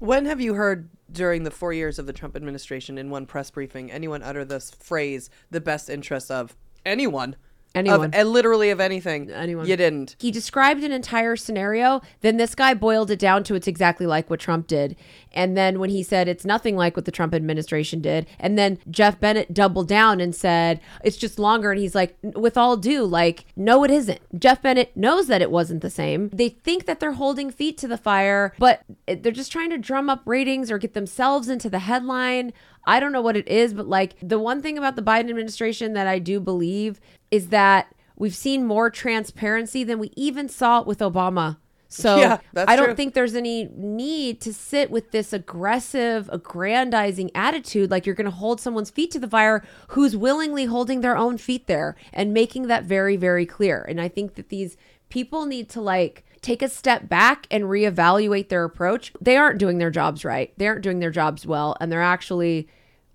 When have you heard during the four years of the Trump administration in one press briefing anyone utter this phrase, the best interests of anyone? Anyone. Of, and literally of anything. Anyone. You didn't. He described an entire scenario. Then this guy boiled it down to it's exactly like what Trump did. And then when he said it's nothing like what the Trump administration did, and then Geoff Bennett doubled down and said it's just longer. And he's like, with all due, like, no, it isn't. Geoff Bennett knows that it wasn't the same. They think that they're holding feet to the fire, but they're just trying to drum up ratings or get themselves into the headline. I don't know what it is, but like the one thing about the Biden administration that I do believe is that we've seen more transparency than we even saw with Obama. So Yeah, I don't true. think there's any need to sit with this aggressive, aggrandizing attitude like you're going to hold someone's feet to the fire who's willingly holding their own feet there and making that very, very clear. And I think that these people need to like take a step back and reevaluate their approach. They aren't doing their jobs right. They aren't doing their jobs well, and they're actually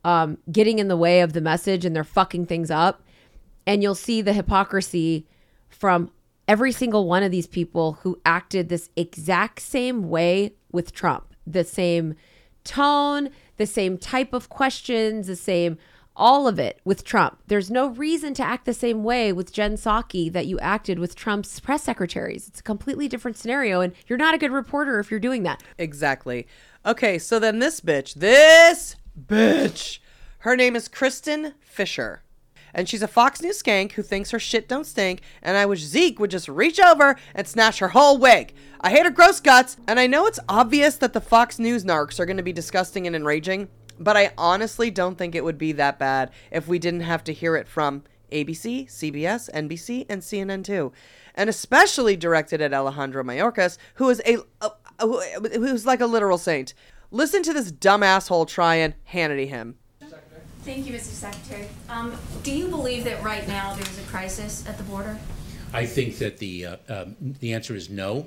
um, getting in the way of the message and they're fucking things up. And you'll see the hypocrisy from every single one of these people who acted this exact same way with Trump. The same tone, the same type of questions, the same all of it with Trump. There's no reason to act the same way with Jen Psaki that you acted with Trump's press secretaries. It's a completely different scenario, and you're not a good reporter if you're doing that. Exactly. Okay, so then this bitch, this bitch, her name is Kristin Fisher. And she's a Fox News skank who thinks her shit don't stink, and I wish Zeke would just reach over and snatch her whole wig. I hate her gross guts, and I know it's obvious that the Fox News narcs are going to be disgusting and enraging, but I honestly don't think it would be that bad if we didn't have to hear it from ABC, CBS, NBC, and CNN too. And especially directed at Alejandro Mayorkas, who is a, a, who- who's like a literal saint. Listen to this dumb asshole try and Hannity him. Thank you, Mr. Secretary. Um, do you believe that right now there's a crisis at the border? I think that the uh, um, the answer is no.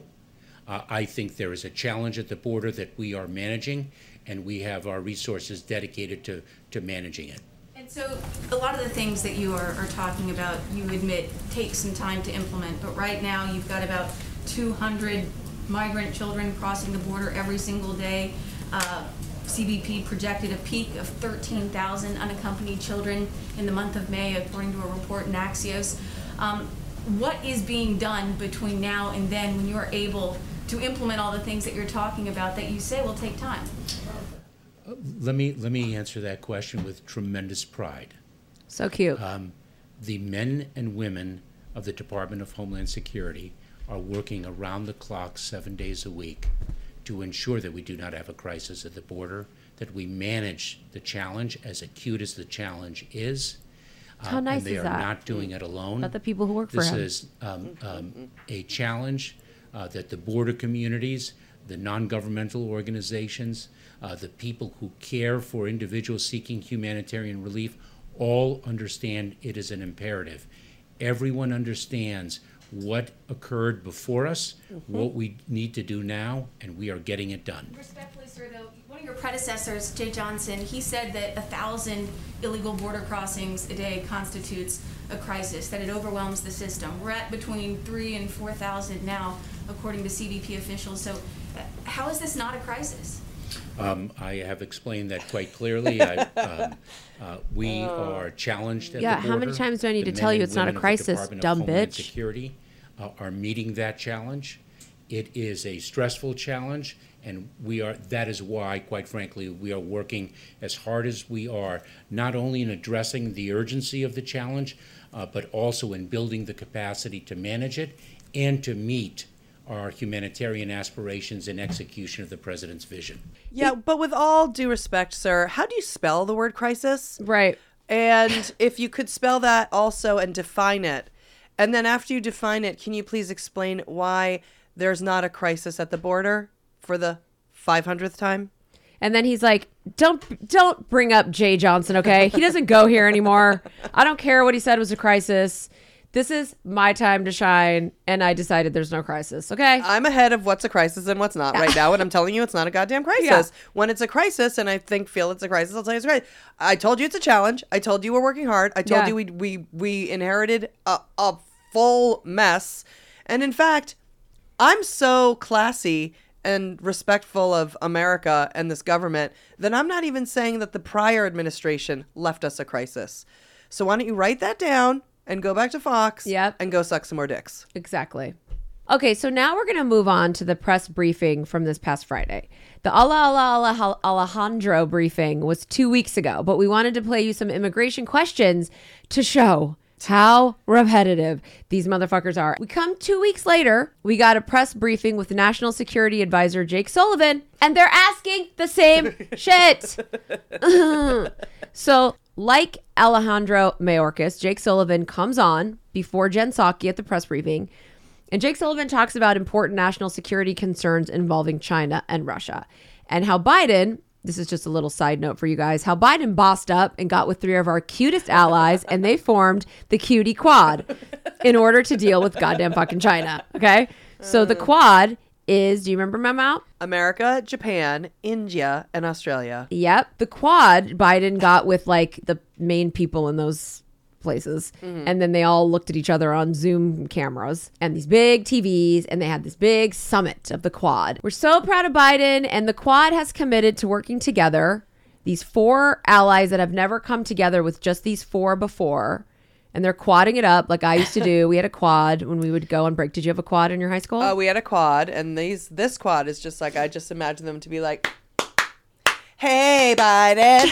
Uh, I think there is a challenge at the border that we are managing, and we have our resources dedicated to to managing it. And so, a lot of the things that you are, are talking about, you admit, take some time to implement. But right now, you've got about 200 migrant children crossing the border every single day. Uh, CBP projected a peak of 13,000 unaccompanied children in the month of May, according to a report in Axios. Um, what is being done between now and then when you're able to implement all the things that you're talking about that you say will take time? Let me let me answer that question with tremendous pride. So cute. Um, the men and women of the Department of Homeland Security are working around the clock, seven days a week, to ensure that we do not have a crisis at the border, that we manage the challenge as acute as the challenge is. How uh, nice and they is are that? not doing it alone. About the people who work for him. this is um, um, a challenge uh, that the border communities, the non-governmental organizations, uh, the people who care for individuals seeking humanitarian relief, all understand it is an imperative. Everyone understands what occurred before us, what we need to do now, and we are getting it done. Respectfully, sir, though, one of your predecessors, Jeh Johnson, he said that a thousand illegal border crossings a day constitutes a crisis, that it overwhelms the system. We're at between three and four thousand now, according to CBP officials. So, uh, how is this not a crisis? Um, I have explained that quite clearly. I, um, uh, we are challenged at Yeah, the how many times do I need The to tell men you and it's not a women of the crisis, Department of dumb Homeland bitch? Security uh, are meeting that challenge. It is a stressful challenge, and we are. That is why, quite frankly, we are working as hard as we are, not only in addressing the urgency of the challenge, uh, but also in building the capacity to manage it and to meet our humanitarian aspirations and execution of the president's vision. Yeah, but with all due respect, sir, how do you spell the word crisis? Right. And if you could spell that also and define it. And then after you define it, can you please explain why there's not a crisis at the border for the 500th time? And then he's like, "Don't don't bring up Jeh Johnson, okay? He doesn't go here anymore. I don't care what he said was a crisis. This is my time to shine, and I decided there's no crisis, okay? I'm ahead of what's a crisis and what's not right now, and I'm telling you it's not a goddamn crisis. Yeah. When it's a crisis, and I think feel it's a crisis, I'll tell you it's a crisis. I told you it's a challenge. I told you we're working hard. I told Yeah. you we we we inherited a, a full mess, and in fact, I'm so classy and respectful of America and this government that I'm not even saying that the prior administration left us a crisis. So why don't you write that down and go back to Fox Yep. and go suck some more dicks. Exactly. Okay, so now we're going to move on to the press briefing from this past Friday. The Allah Allah Alejandro briefing was two weeks ago, but we wanted to play you some immigration questions to show how repetitive these motherfuckers are. We come two weeks later, we got a press briefing with National Security Advisor Jake Sullivan, and they're asking the same shit. So, like Alejandro Mayorkas, Jake Sullivan comes on before Jen Psaki at the press briefing, and Jake Sullivan talks about important national security concerns involving China and Russia, and how Biden. This is just a little side note for you guys. How Biden bossed up and got with three of our cutest allies, and they formed the Cutie Quad in order to deal with goddamn fucking China. Okay, so the uh. Quad is. Do you remember my mouth? America, Japan, India, and Australia. Yep. The quad Biden got with like the main people in those places. Mm-hmm. And then they all looked at each other on Zoom cameras and these big TVs and they had this big summit of the quad. We're so proud of Biden and the quad has committed to working together. These four allies that have never come together with just these four before. And they're quadding it up like I used to do. We had a quad when we would go on break. Did you have a quad in your high school? Uh, we had a quad, and these this quad is just like I just imagine them to be like, "Hey Biden,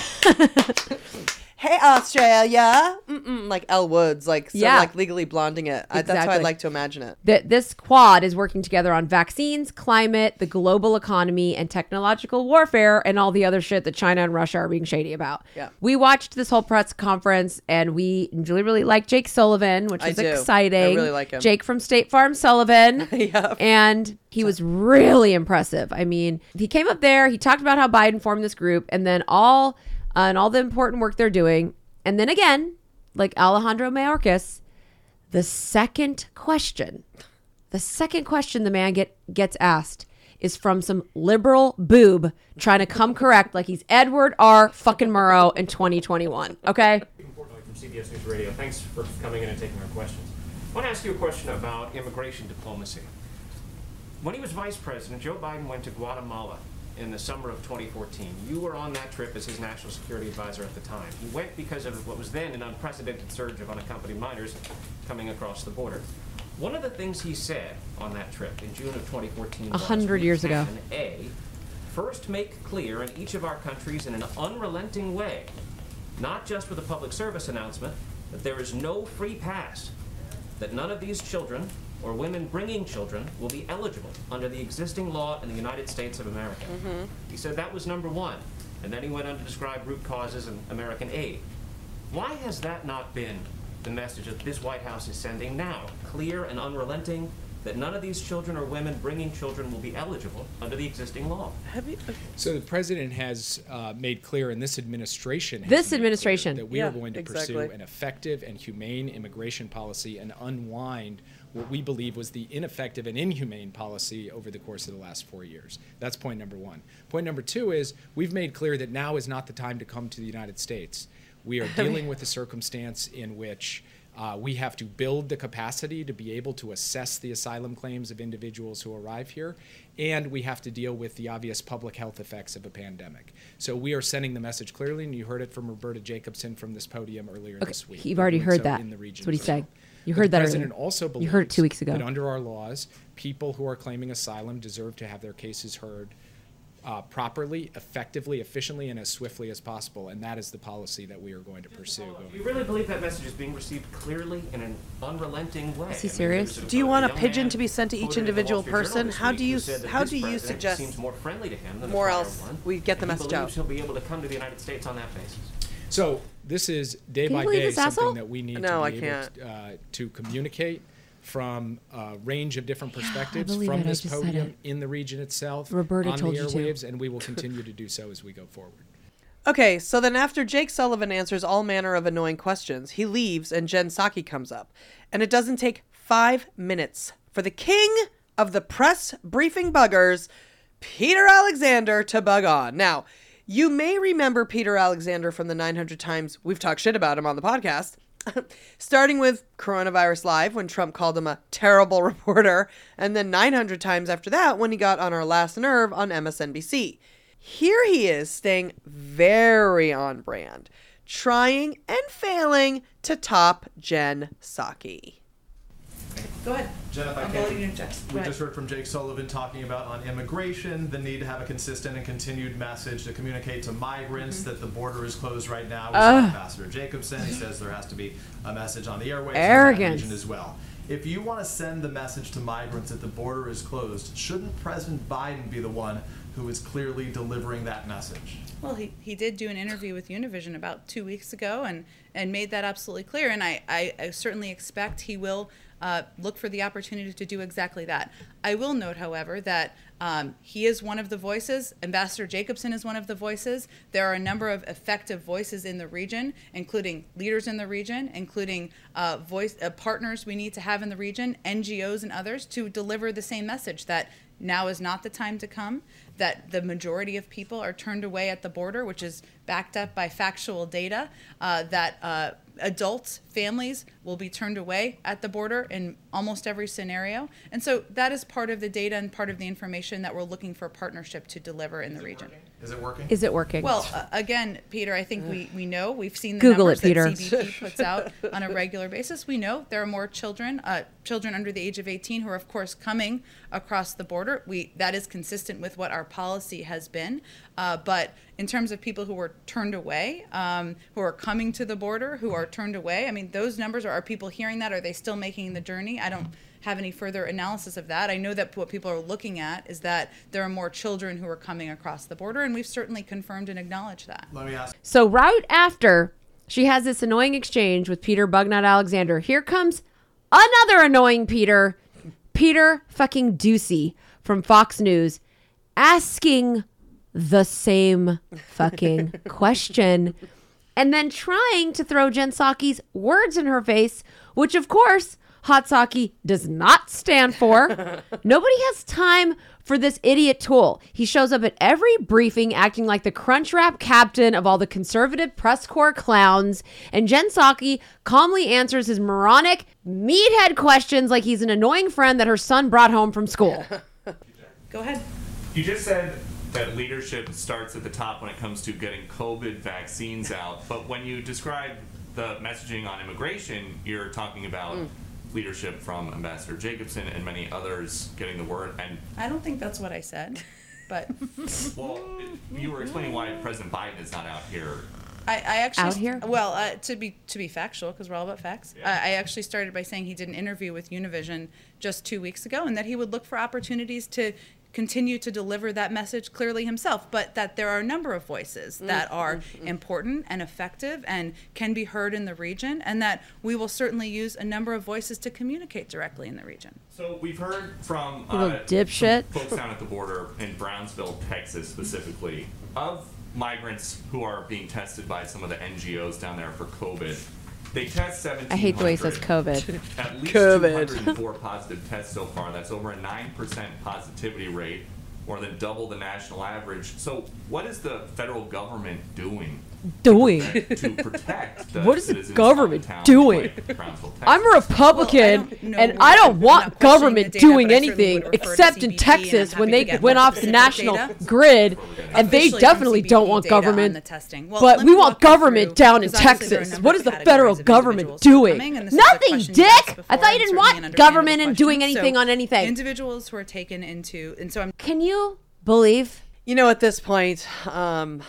hey Australia," Mm-mm, like Elle Woods, like so Yeah. like legally blonding it. I, that's how I Exactly. like to imagine it. that this quad is working together on vaccines, climate, the global economy, and technological warfare, and all the other shit that China and Russia are being shady about. Yeah. We watched this whole press conference, and we really, really like Jake Sullivan, which I was do. I exciting. really like him. Jake from State Farm Sullivan. Yep. And he was really impressive. I mean, he came up there, he talked about how Biden formed this group, and then all uh, and all the important work they're doing. And then again, like Alejandro Mayorkas, the second question, the second question the man get gets asked is from some liberal boob trying to come correct like he's Edward R. fucking Murrow in 2021. Okay? From CBS News Radio, thanks for coming in and taking our questions. I want to ask you a question about immigration diplomacy. When he was vice president, Joe Biden went to Guatemala in the summer of 2014. You were on that trip as his national security advisor at the time. He went because of what was then an unprecedented surge of unaccompanied minors coming across the border. One of the things he said on that trip in June of 2014 A was, hundred years ago." A, first make clear in each of our countries in an unrelenting way, not just with a public service announcement, that there is no free pass, that none of these children or women bringing children will be eligible under the existing law in the United States of America. He said that was number one, and then he went on to describe root causes and American aid. Why has that not been the message that this White House is sending now, clear and unrelenting, that none of these children or women bringing children will be eligible under the existing law? Have you? So the president has uh, made clear, and this administration has This administration. that we Yeah, are going to exactly. pursue an effective and humane immigration policy and unwind what we believe was the ineffective and inhumane policy over the course of the last four years. That's point number one. Point number two is we've made clear that now is not the time to come to the United States. We are dealing with a circumstance in which uh, we have to build the capacity to be able to assess the asylum claims of individuals who arrive here, and we have to deal with the obvious public health effects of a pandemic. So we are sending the message clearly, and you heard it from Roberta Jacobson from this podium earlier Okay, this week. you've already heard so that. in the region That's what he's saying. You heard the that president earlier. also You heard it two weeks ago. that under our laws, people who are claiming asylum deserve to have their cases heard uh, properly, effectively, efficiently, and as swiftly as possible. And that is the policy that we are going to pursue. Going Do you really believe that message is being received clearly in an unrelenting way? Is he I mean, serious? Do you want a pigeon to be sent to each quoted in the Wall individual person? How do you said that how do you suggest seems more friendly to him than the more prior else one, we get the and he message believes out? He'll be able to come to the United States on that basis. So this is day by day something asshole? that we need No, to I be able to, uh, to communicate from a range of different perspectives believe from it. This podium in the region itself, Roberta on told the you airwaves, and we will continue to do so as we go forward. Okay, so then after Jake Sullivan answers all manner of annoying questions, he leaves and Jen Psaki comes up. And it doesn't take five minutes for the king of the press briefing buggers, Peter Alexander, to bug on. Now, you may remember Peter Alexander from the 900 times we've talked shit about him on the podcast. Starting with Coronavirus Live when Trump called him a terrible reporter, and then 900 times after that when he got on our last nerve on MSNBC. Here he is staying very on brand, trying and failing to top Jen Psaki. Go ahead. Jen, if I I'm voting you, Jeff. Go we ahead. just heard from Jake Sullivan talking about on immigration, the need to have a consistent and continued message to communicate to migrants Mm-hmm. that the border is closed right now. We Ugh. Ambassador Jacobson. He says there has to be a message on the airwaves in that Arrogance. region as well. If you want to send the message to migrants that the border is closed, shouldn't President Biden be the one who is clearly delivering that message? Well, he, he did do an interview with Univision about two weeks ago and, and made that absolutely clear. And I, I, I certainly expect he will uh, look for the opportunity to do exactly that. I will note, however, that um, he is one of the voices. Ambassador Jacobson is one of the voices. There are a number of effective voices in the region, including leaders in the region, including uh, voice uh, partners we need to have in the region, NGOs and others, to deliver the same message that now is not the time to come, that the majority of people are turned away at the border, which is backed up by factual data, uh, that uh, adults, families will be turned away at the border in almost every scenario. And so that is part of the data and part of the information that we're looking for partnership to deliver in the region. Is it working? Is it working? Well, uh, again, Peter, I think we, we know we've seen the Google numbers it, Peter. that CBP puts out on a regular basis. We know there are more children, uh, children under the age of 18, who are of course coming across the border. We that is consistent with what our policy has been. Uh, but in terms of people who were turned away, um, who are coming to the border, who are turned away, I mean, those numbers are, are people hearing that? Are they still making the journey? I don't have any further analysis of that. I know that what people are looking at is that there are more children who are coming across the border, and we've certainly confirmed and acknowledged that. Let me ask. So right after she has this annoying exchange with Peter Bugnut Alexander, here comes another annoying Peter, Peter fucking Ducey from Fox News, asking the same fucking question and then trying to throw Jen Psaki's words in her face, which of course Hot Saki does not stand for. Nobody has time for this idiot tool. He shows up at every briefing acting like the Crunchwrap captain of all the conservative press corps clowns, and Jen Psaki calmly answers his moronic, meathead questions like he's an annoying friend that her son brought home from school. Go ahead. You just said that leadership starts at the top when it comes to getting COVID vaccines out, but when you describe the messaging on immigration, you're talking about Mm. Leadership from Ambassador Jacobson and many others getting the word. And I don't think that's what I said, but well, you were explaining why President Biden is not out here. I, I actually Out here? Well, uh, to be to be factual, because we're all about facts. I, I actually started by saying he did an interview with Univision just two weeks ago, and that he would look for opportunities to continue to deliver that message clearly himself, but that there are a number of voices mm, that are mm, mm. important and effective and can be heard in the region, and that we will certainly use a number of voices to communicate directly in the region. So we've heard from You little uh, dipshit. some folks down at the border in Brownsville, Texas, specifically, of migrants who are being tested by some of the NGOs down there for COVID. They test 17. I hate the way he says COVID. At least COVID. 204 positive tests so far. That's over a 9% positivity rate, more than double the national average. So, what is the federal government doing? Doing. To protect the What is the citizens government of the town doing? like Brownsville, I'm a Republican, and I don't want government doing anything except in Texas when they went off the national grid, and they Officially from definitely CBP don't want data on government. the testing. Well, But let we want walk you government through, down in because obviously there are a Texas. number What of is the categories federal of government individuals who are doing? coming, and this is the Nothing, question you asked Dick. I before, thought you and didn't certainly want an government and doing question. anything on anything. Individuals who are taken into, and so I'm Can you believe You know, at this point, um,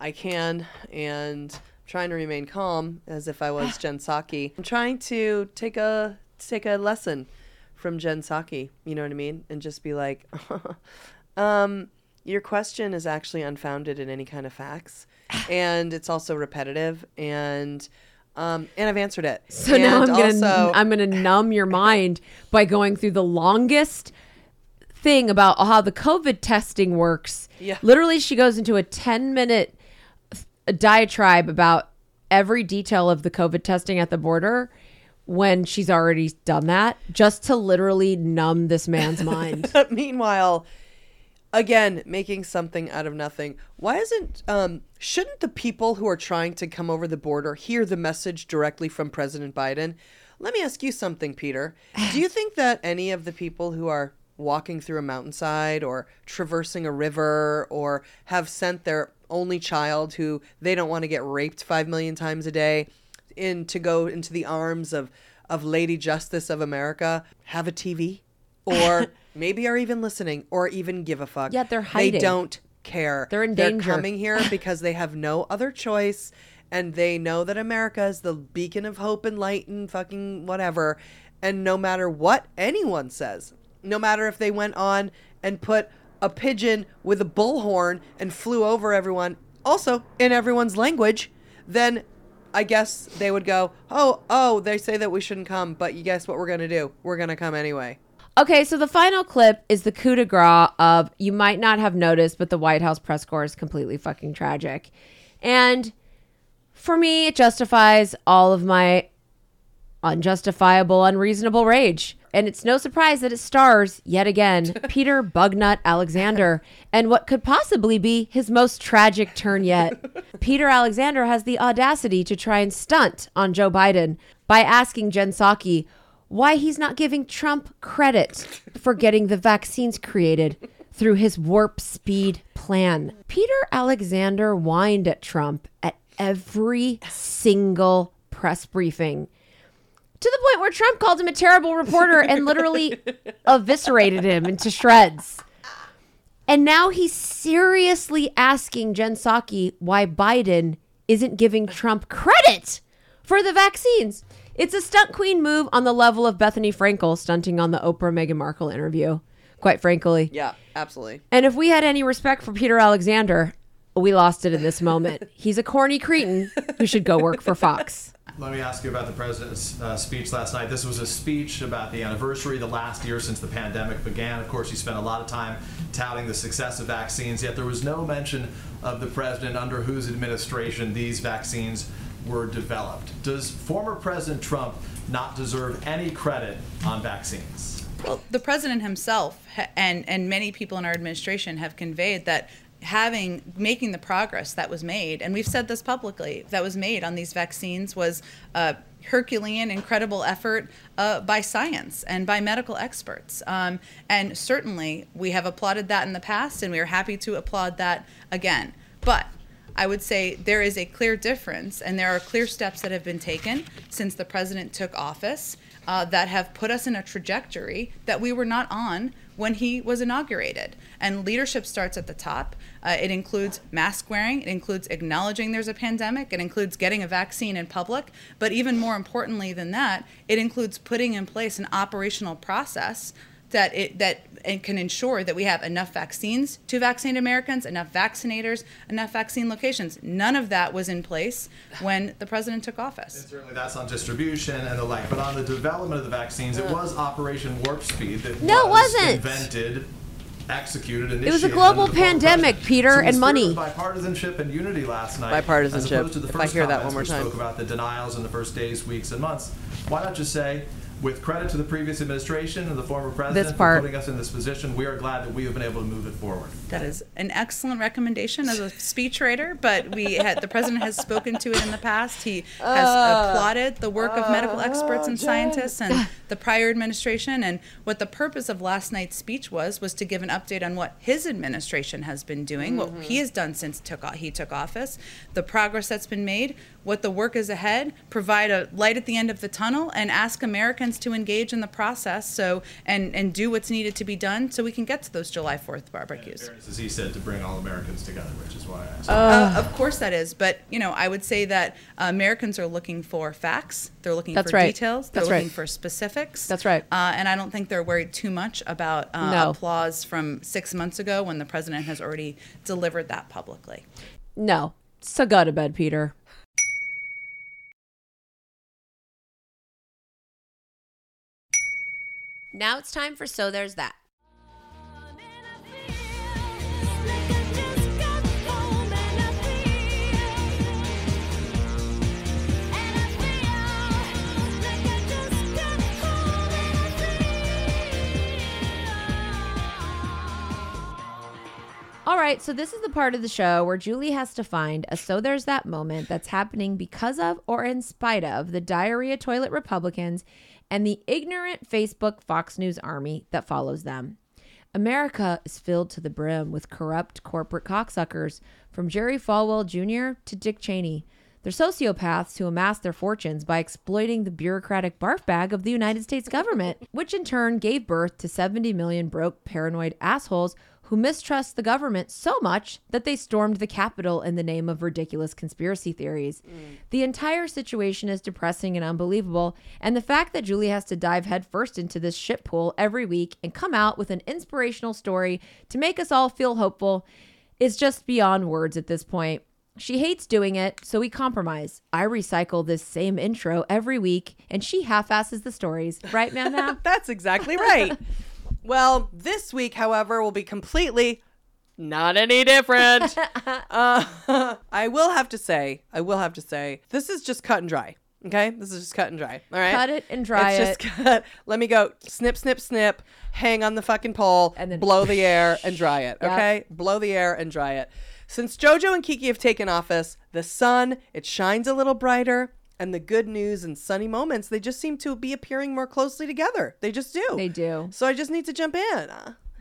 I can, and I'm trying to remain calm as if I was Jen Psaki. I'm trying to take a take a lesson from Jen Psaki. You know what I mean? And just be like, um, your question is actually unfounded in any kind of facts, and it's also repetitive, and um, and I've answered it. So now I'm And gonna I'm gonna numb your mind by going through the longest thing about how the COVID testing works. Yeah. Literally, she goes into a 10 minute diatribe about every detail of the COVID testing at the border when she's already done that, just to literally numb this man's mind. Meanwhile, again, making something out of nothing. Why isn't um shouldn't the people who are trying to come over the border hear the message directly from President Biden? Let me ask you something, Peter. Do you think that any of the people who are walking through a mountainside or traversing a river or have sent their only child who they don't want to get raped 5 million times a day in to go into the arms of of Lady Justice of America have a TV or maybe are even listening or even give a fuck. Yeah, they're hiding. They don't care. They're in They're danger. coming here because they have no other choice and they know that America is the beacon of hope and light and fucking whatever. And no matter what anyone says, no matter if they went on and put a pigeon with a bullhorn and flew over everyone, also in everyone's language, then I guess they would go, oh, oh, they say that we shouldn't come, but you guess what we're going to do? We're going to come anyway. Okay, so the final clip is the coup de grace of you might not have noticed, but the White House press corps is completely fucking tragic. And for me, it justifies all of my unjustifiable, unreasonable rage. And it's no surprise that it stars, yet again, Peter Bugnut Alexander and what could possibly be his most tragic turn yet. Peter Alexander has the audacity to try and stunt on Joe Biden by asking Jen Psaki why he's not giving Trump credit for getting the vaccines created through his warp speed plan. Peter Alexander whined at Trump at every single press briefing to the point where Trump called him a terrible reporter and literally eviscerated him into shreds. And now he's seriously asking Jen Psaki why Biden isn't giving Trump credit for the vaccines. It's a stunt queen move on the level of Bethenny Frankel stunting on the Oprah Meghan Markle interview, quite frankly. Yeah, absolutely. And if we had any respect for Peter Alexander, we lost it in this moment. He's a corny cretin who should go work for Fox. Let me ask you about the president's uh, speech last night. This was a speech about the anniversary, the last year since the pandemic began. Of course, he spent a lot of time touting the success of vaccines, yet there was no mention of the president under whose administration these vaccines were developed. Does former President Trump not deserve any credit on vaccines? Well, the president himself and and many people in our administration have conveyed that having making the progress that was made, and we've said this publicly, that was made on these vaccines was a Herculean, incredible effort uh, by science and by medical experts. Um, and certainly, we have applauded that in the past, and we are happy to applaud that again. But I would say there is a clear difference, and there are clear steps that have been taken since the president took office uh, that have put us in a trajectory that we were not on when he was inaugurated. And leadership starts at the top. Uh, it includes mask wearing, it includes acknowledging there's a pandemic, it includes getting a vaccine in public. But even more importantly than that, it includes putting in place an operational process that it that it can ensure that we have enough vaccines to vaccinate Americans, enough vaccinators, enough vaccine locations. None of that was in place when the president took office. Certainly, that's on distribution and the like. But on the development of the vaccines, it was Operation Warp Speed that No, it was wasn't. invented, executed, It was a global under the former pandemic, president. Peter, So in and the money. spirit of Bipartisanship and unity last night. Bipartisanship, As opposed to the if I first hear that comments one more which time. spoke about the denials in the first days, weeks, and months. Why not just say? With credit to the previous administration and the former president for part. putting us in this position, we are glad that we have been able to move it forward. That is an excellent recommendation as a speechwriter, but we had the president has spoken to it in the past. He has Uh, applauded the work of medical experts and scientists and the prior administration. And what the purpose of last night's speech was was to give an update on what his administration has been doing, what he has done since took o- he took office, the progress that's been made, what the work is ahead, provide a light at the end of the tunnel, and ask Americans to engage in the process. So and and do what's needed to be done so we can get to those July Fourth barbecues. As he said, to bring all Americans together, which is why I asked. Uh, of course that is, but you know, I would say that uh, Americans are looking for facts. They're looking That's for right. details. They're That's looking right. for specifics. That's right. Uh, and I don't think they're worried too much about uh, No. applause from six months ago when the president has already delivered that publicly. No. So go to bed, Peter. Now it's time for So There's That. All right, so this is the part of the show where Julie has to find a so there's that moment that's happening because of or in spite of the diarrhea toilet Republicans and the ignorant Facebook Fox News army that follows them. America is filled to the brim with corrupt corporate cocksuckers, from Jerry Falwell Jr. to Dick Cheney. They're sociopaths who amass their fortunes by exploiting the bureaucratic barf bag of the United States government, which in turn gave birth to 70 million broke, paranoid assholes who mistrust the government so much that they stormed the Capitol in the name of ridiculous conspiracy theories. Mm. The entire situation is depressing and unbelievable, and the fact that Julie has to dive headfirst into this shit pool every week and come out with an inspirational story to make us all feel hopeful is just beyond words at this point. She hates doing it, so we compromise. I recycle this same intro every week, and she half asses the stories. Right, Mam? That's exactly right. well, this week, however, will be completely not any different. uh, I will have to say, I will have to say, this is just cut and dry. Okay, this is just cut and dry. All right, Cut it and dry it's it. Just cut. Let me go. Snip, snip, snip. Hang on the fucking pole and then blow the air and dry it. Yep. Okay, blow the air and dry it. Since JoJo and Kiki have taken office, the sun it shines a little brighter, and the good news and sunny moments they just seem to be appearing more closely together. They just do. They do. So I just need to jump in.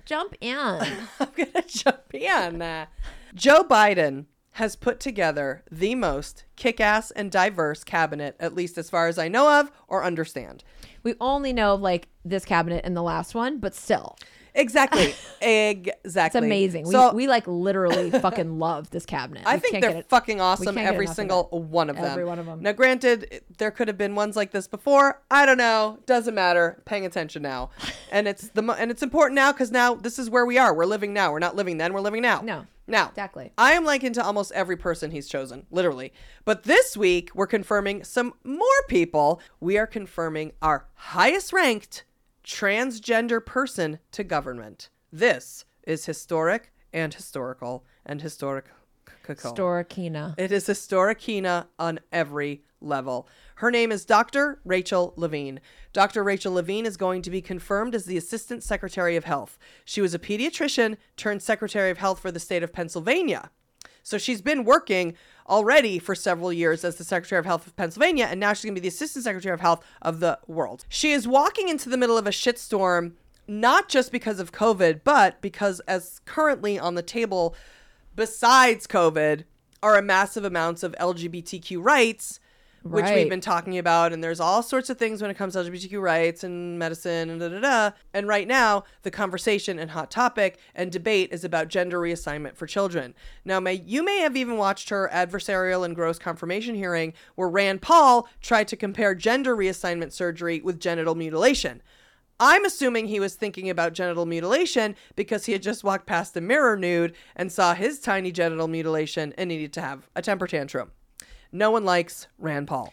Jump in. I'm gonna jump in. Joe Biden has put together the most kick-ass and diverse cabinet, at least as far as I know of or understand. We only know of like this cabinet and the last one, but still. Exactly. exactly. It's amazing. So- we, we like literally fucking love this cabinet. I We think they're fucking awesome. Every enough of single one of them. Every one of them. Now, granted, there could have been ones like this before. I don't know. Doesn't matter. Paying attention now, and it's the and it's important now because now this is where we are. We're living now. We're not living then. We're living now. No. Now, Exactly. I am likened to almost every person he's chosen, literally. But this week, we're confirming some more people. We are confirming our highest ranked transgender person to government. This is historic and historical and historic. Storikina. It is historicina on every level. Her name is Dr. Rachel Levine. Dr. Rachel Levine is going to be confirmed as the Assistant Secretary of Health. She was a pediatrician turned Secretary of Health for the state of Pennsylvania. So she's been working already for several years as the Secretary of Health of Pennsylvania, and now she's going to be the Assistant Secretary of Health of the world. She is walking into the middle of a shitstorm, not just because of COVID, but because, as currently on the table, besides COVID, are a massive amounts of LGBTQ rights, which Right. we've been talking about. And there's all sorts of things when it comes to LGBTQ rights and medicine and da da da. And right now, the conversation and hot topic and debate is about gender reassignment for children. Now, may you may have even watched her adversarial and gross confirmation hearing where Rand Paul tried to compare gender reassignment surgery with genital mutilation. I'm assuming he was thinking about genital mutilation because he had just walked past a mirror nude and saw his tiny genital mutilation and needed to have a temper tantrum. No one likes Rand Paul.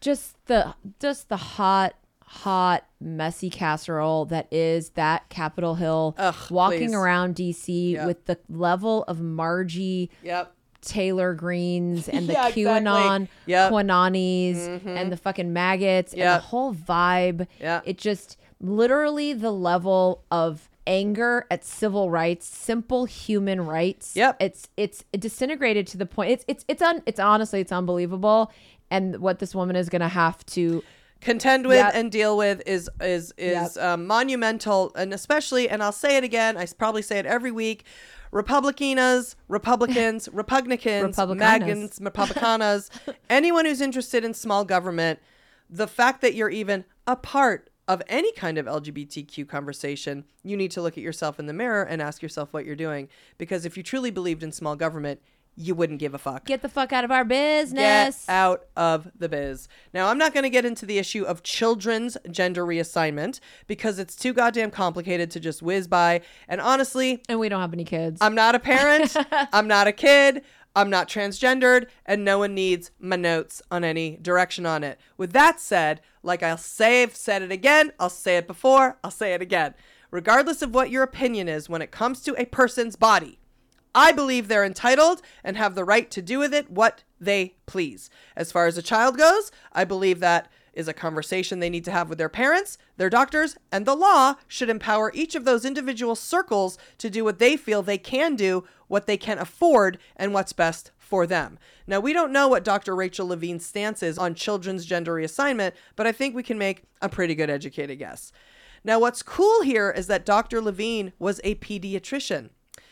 Just the just the hot hot messy casserole that is that Capitol Hill walking please. around DC Yep. with the level of Margie Yep. Taylor Greens and the Yeah, exactly. QAnon Yep. Quananis Mhm. and the fucking maggots and the whole vibe. It just literally the level of anger at civil rights, simple human rights. Yep. It's it's disintegrated to the point. It's it's it's un, it's honestly it's unbelievable and what this woman is going to have to contend with Yep. and deal with is is is um, monumental and especially and I'll say it again I probably say it every week Republicanas, Republicans, Republicans. Magans, Republicanas, anyone who's interested in small government, the fact that you're even a part of any kind of LGBTQ conversation, you need to look at yourself in the mirror and ask yourself what you're doing. Because if you truly believed in small government, you wouldn't give a fuck. Get the fuck out of our business. Get out of the biz. Now, I'm not going to get into the issue of children's gender reassignment because it's too goddamn complicated to just whiz by. And honestly, and we don't have any kids. I'm not a parent. I'm not a kid. I'm not transgendered, and no one needs my notes on any direction on it. With that said, like I'll say, I've said it again, I'll say it before, I'll say it again. Regardless of what your opinion is when it comes to a person's body, I believe they're entitled and have the right to do with it what they please. As far as a child goes, I believe that is a conversation they need to have with their parents, their doctors, and the law should empower each of those individual circles to do what they feel they can do, what they can afford, and what's best for them. Now, we don't know what Dr. Rachel Levine's stance is on children's gender reassignment, but I think we can make a pretty good educated guess. Now, what's cool here is that Dr. Levine was a pediatrician.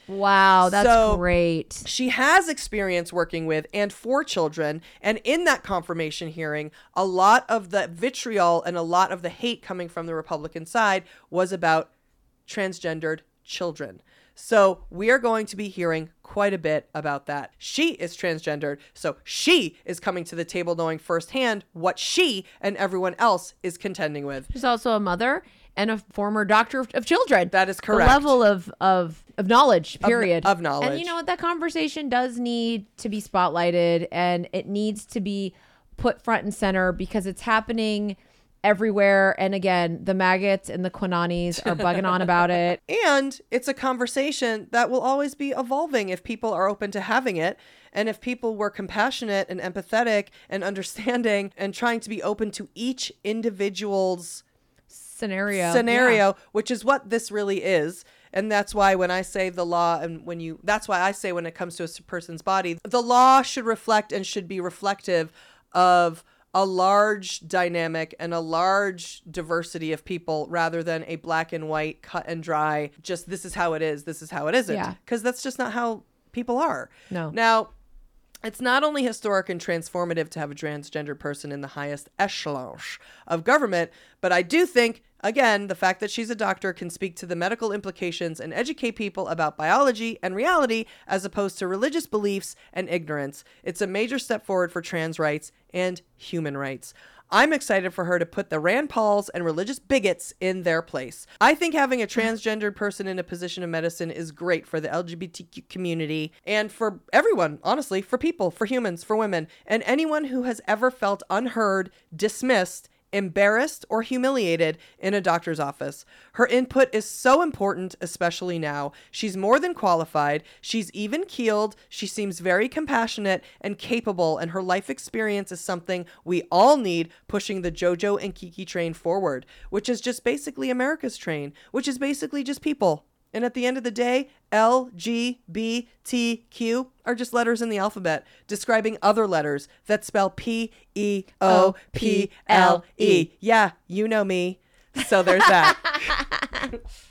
Wow, that's So, great. She has experience working with and for children. And in that confirmation hearing, a lot of the vitriol and a lot of the hate coming from the Republican side was about transgendered children. So we are going to be hearing quite a bit about that. She is transgendered, so she is coming to the table knowing firsthand what she and everyone else is contending with. She's also a mother and a former doctor of, of children. That is The correct. level of of of knowledge, Of period. of knowledge. And you know what? That conversation does need to be spotlighted, and it needs to be put front and center because it's happening everywhere. And again, the maggots and the Quinanis are bugging on about it. And it's a conversation that will always be evolving if people are open to having it. And if people were compassionate and empathetic and understanding and trying to be open to each individual's Scenario. scenario, Yeah. which is what this really is. And that's why when I say the law, and when you, that's why I say when it comes to a person's body, the law should reflect and should be reflective of a large dynamic and a large diversity of people rather than a black and white, cut and dry, just this is how it is, this is how it isn't. Yeah. Because that's just not how people are. No. Now, it's not only historic and transformative to have a transgender person in the highest echelons of government, but I do think, again, the fact that she's a doctor can speak to the medical implications and educate people about biology and reality as opposed to religious beliefs and ignorance. It's a major step forward for trans rights and human rights. I'm excited for her to put the Rand Pauls and religious bigots in their place. I think having a transgendered person in a position of medicine is great for the LGBTQ community and for everyone, honestly, for people, for humans, for women, and anyone who has ever felt unheard, dismissed, embarrassed, or humiliated in a doctor's office. Her input is so important, especially now. She's more than qualified, she's even keeled, she seems very compassionate and capable, and her life experience is something we all need pushing the JoJo and Kiki train forward, which is just basically America's train, which is basically just people. And at the end of the day, L, G, B, T, Q are just letters in the alphabet describing other letters that spell P, E, O, oh, P, L, E. Yeah, you know me. So there's that.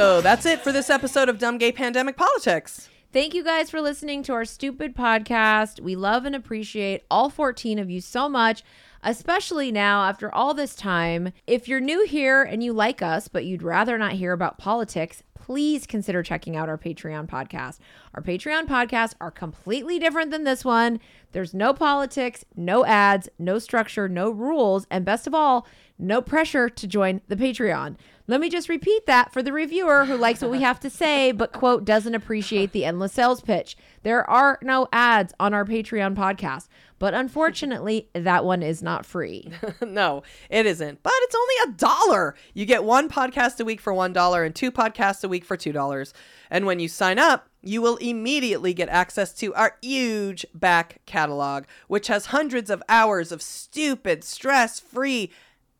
So that's it for this episode of Dumb Gay Pandemic Politics. Thank you guys for listening to our stupid podcast. We love and appreciate all 14 of you so much, especially now after all this time. If you're new here and you like us, but you'd rather not hear about politics, please consider checking out our Patreon podcast. Our Patreon podcasts are completely different than this one. There's no politics, no ads, no structure, no rules, and best of all, no pressure to join the Patreon. Let me just repeat that for the reviewer who likes what we have to say, but quote, doesn't appreciate the endless sales pitch. There are no ads on our Patreon podcast. But unfortunately, that one is not free. no, it isn't. But it's only a dollar. You get one podcast a week for one dollar and two podcasts a week for two dollars. And when you sign up, you will immediately get access to our huge back catalog, which has hundreds of hours of stupid, stress free,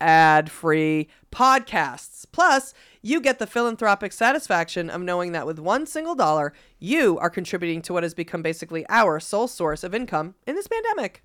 ad free podcasts. Plus, you get the philanthropic satisfaction of knowing that with one single dollar, you are contributing to what has become basically our sole source of income in this pandemic.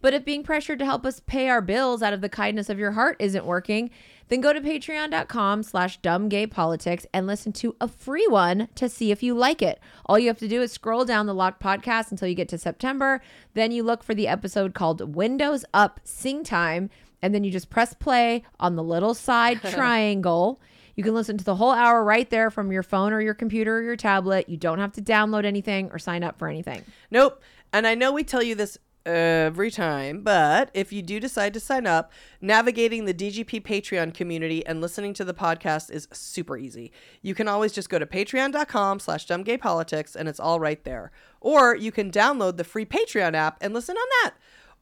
But if being pressured to help us pay our bills out of the kindness of your heart isn't working, then go to patreon.com slash dumbgaypolitics and listen to a free one to see if you like it. All you have to do is scroll down the locked podcast until you get to September. Then you look for the episode called Windows Up Sing Time, and then you just press play on the little side triangle. You can listen to the whole hour right there from your phone or your computer or your tablet. You don't have to download anything or sign up for anything. Nope. And I know we tell you this every time, but if you do decide to sign up, navigating the DGP Patreon community and listening to the podcast is super easy. You can always just go to patreon.com slash dumbgaypolitics and it's all right there. Or you can download the free Patreon app and listen on that.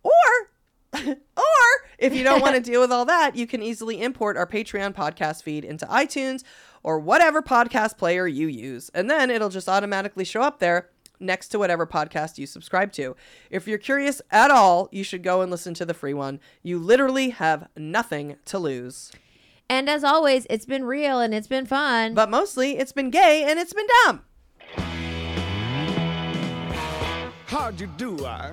Or or if you don't want to deal with all that, you can easily import our Patreon podcast feed into iTunes or whatever podcast player you use. And then it'll just automatically show up there next to whatever podcast you subscribe to. If you're curious at all, you should go and listen to the free one. You literally have nothing to lose. And as always, it's been real and it's been fun. But mostly, it's been gay and it's been dumb. How'd you do, I?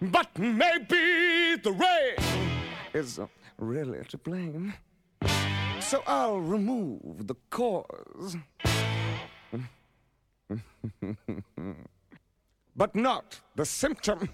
But maybe the rain is uh, really to blame. So I'll remove the cause. but not the symptom.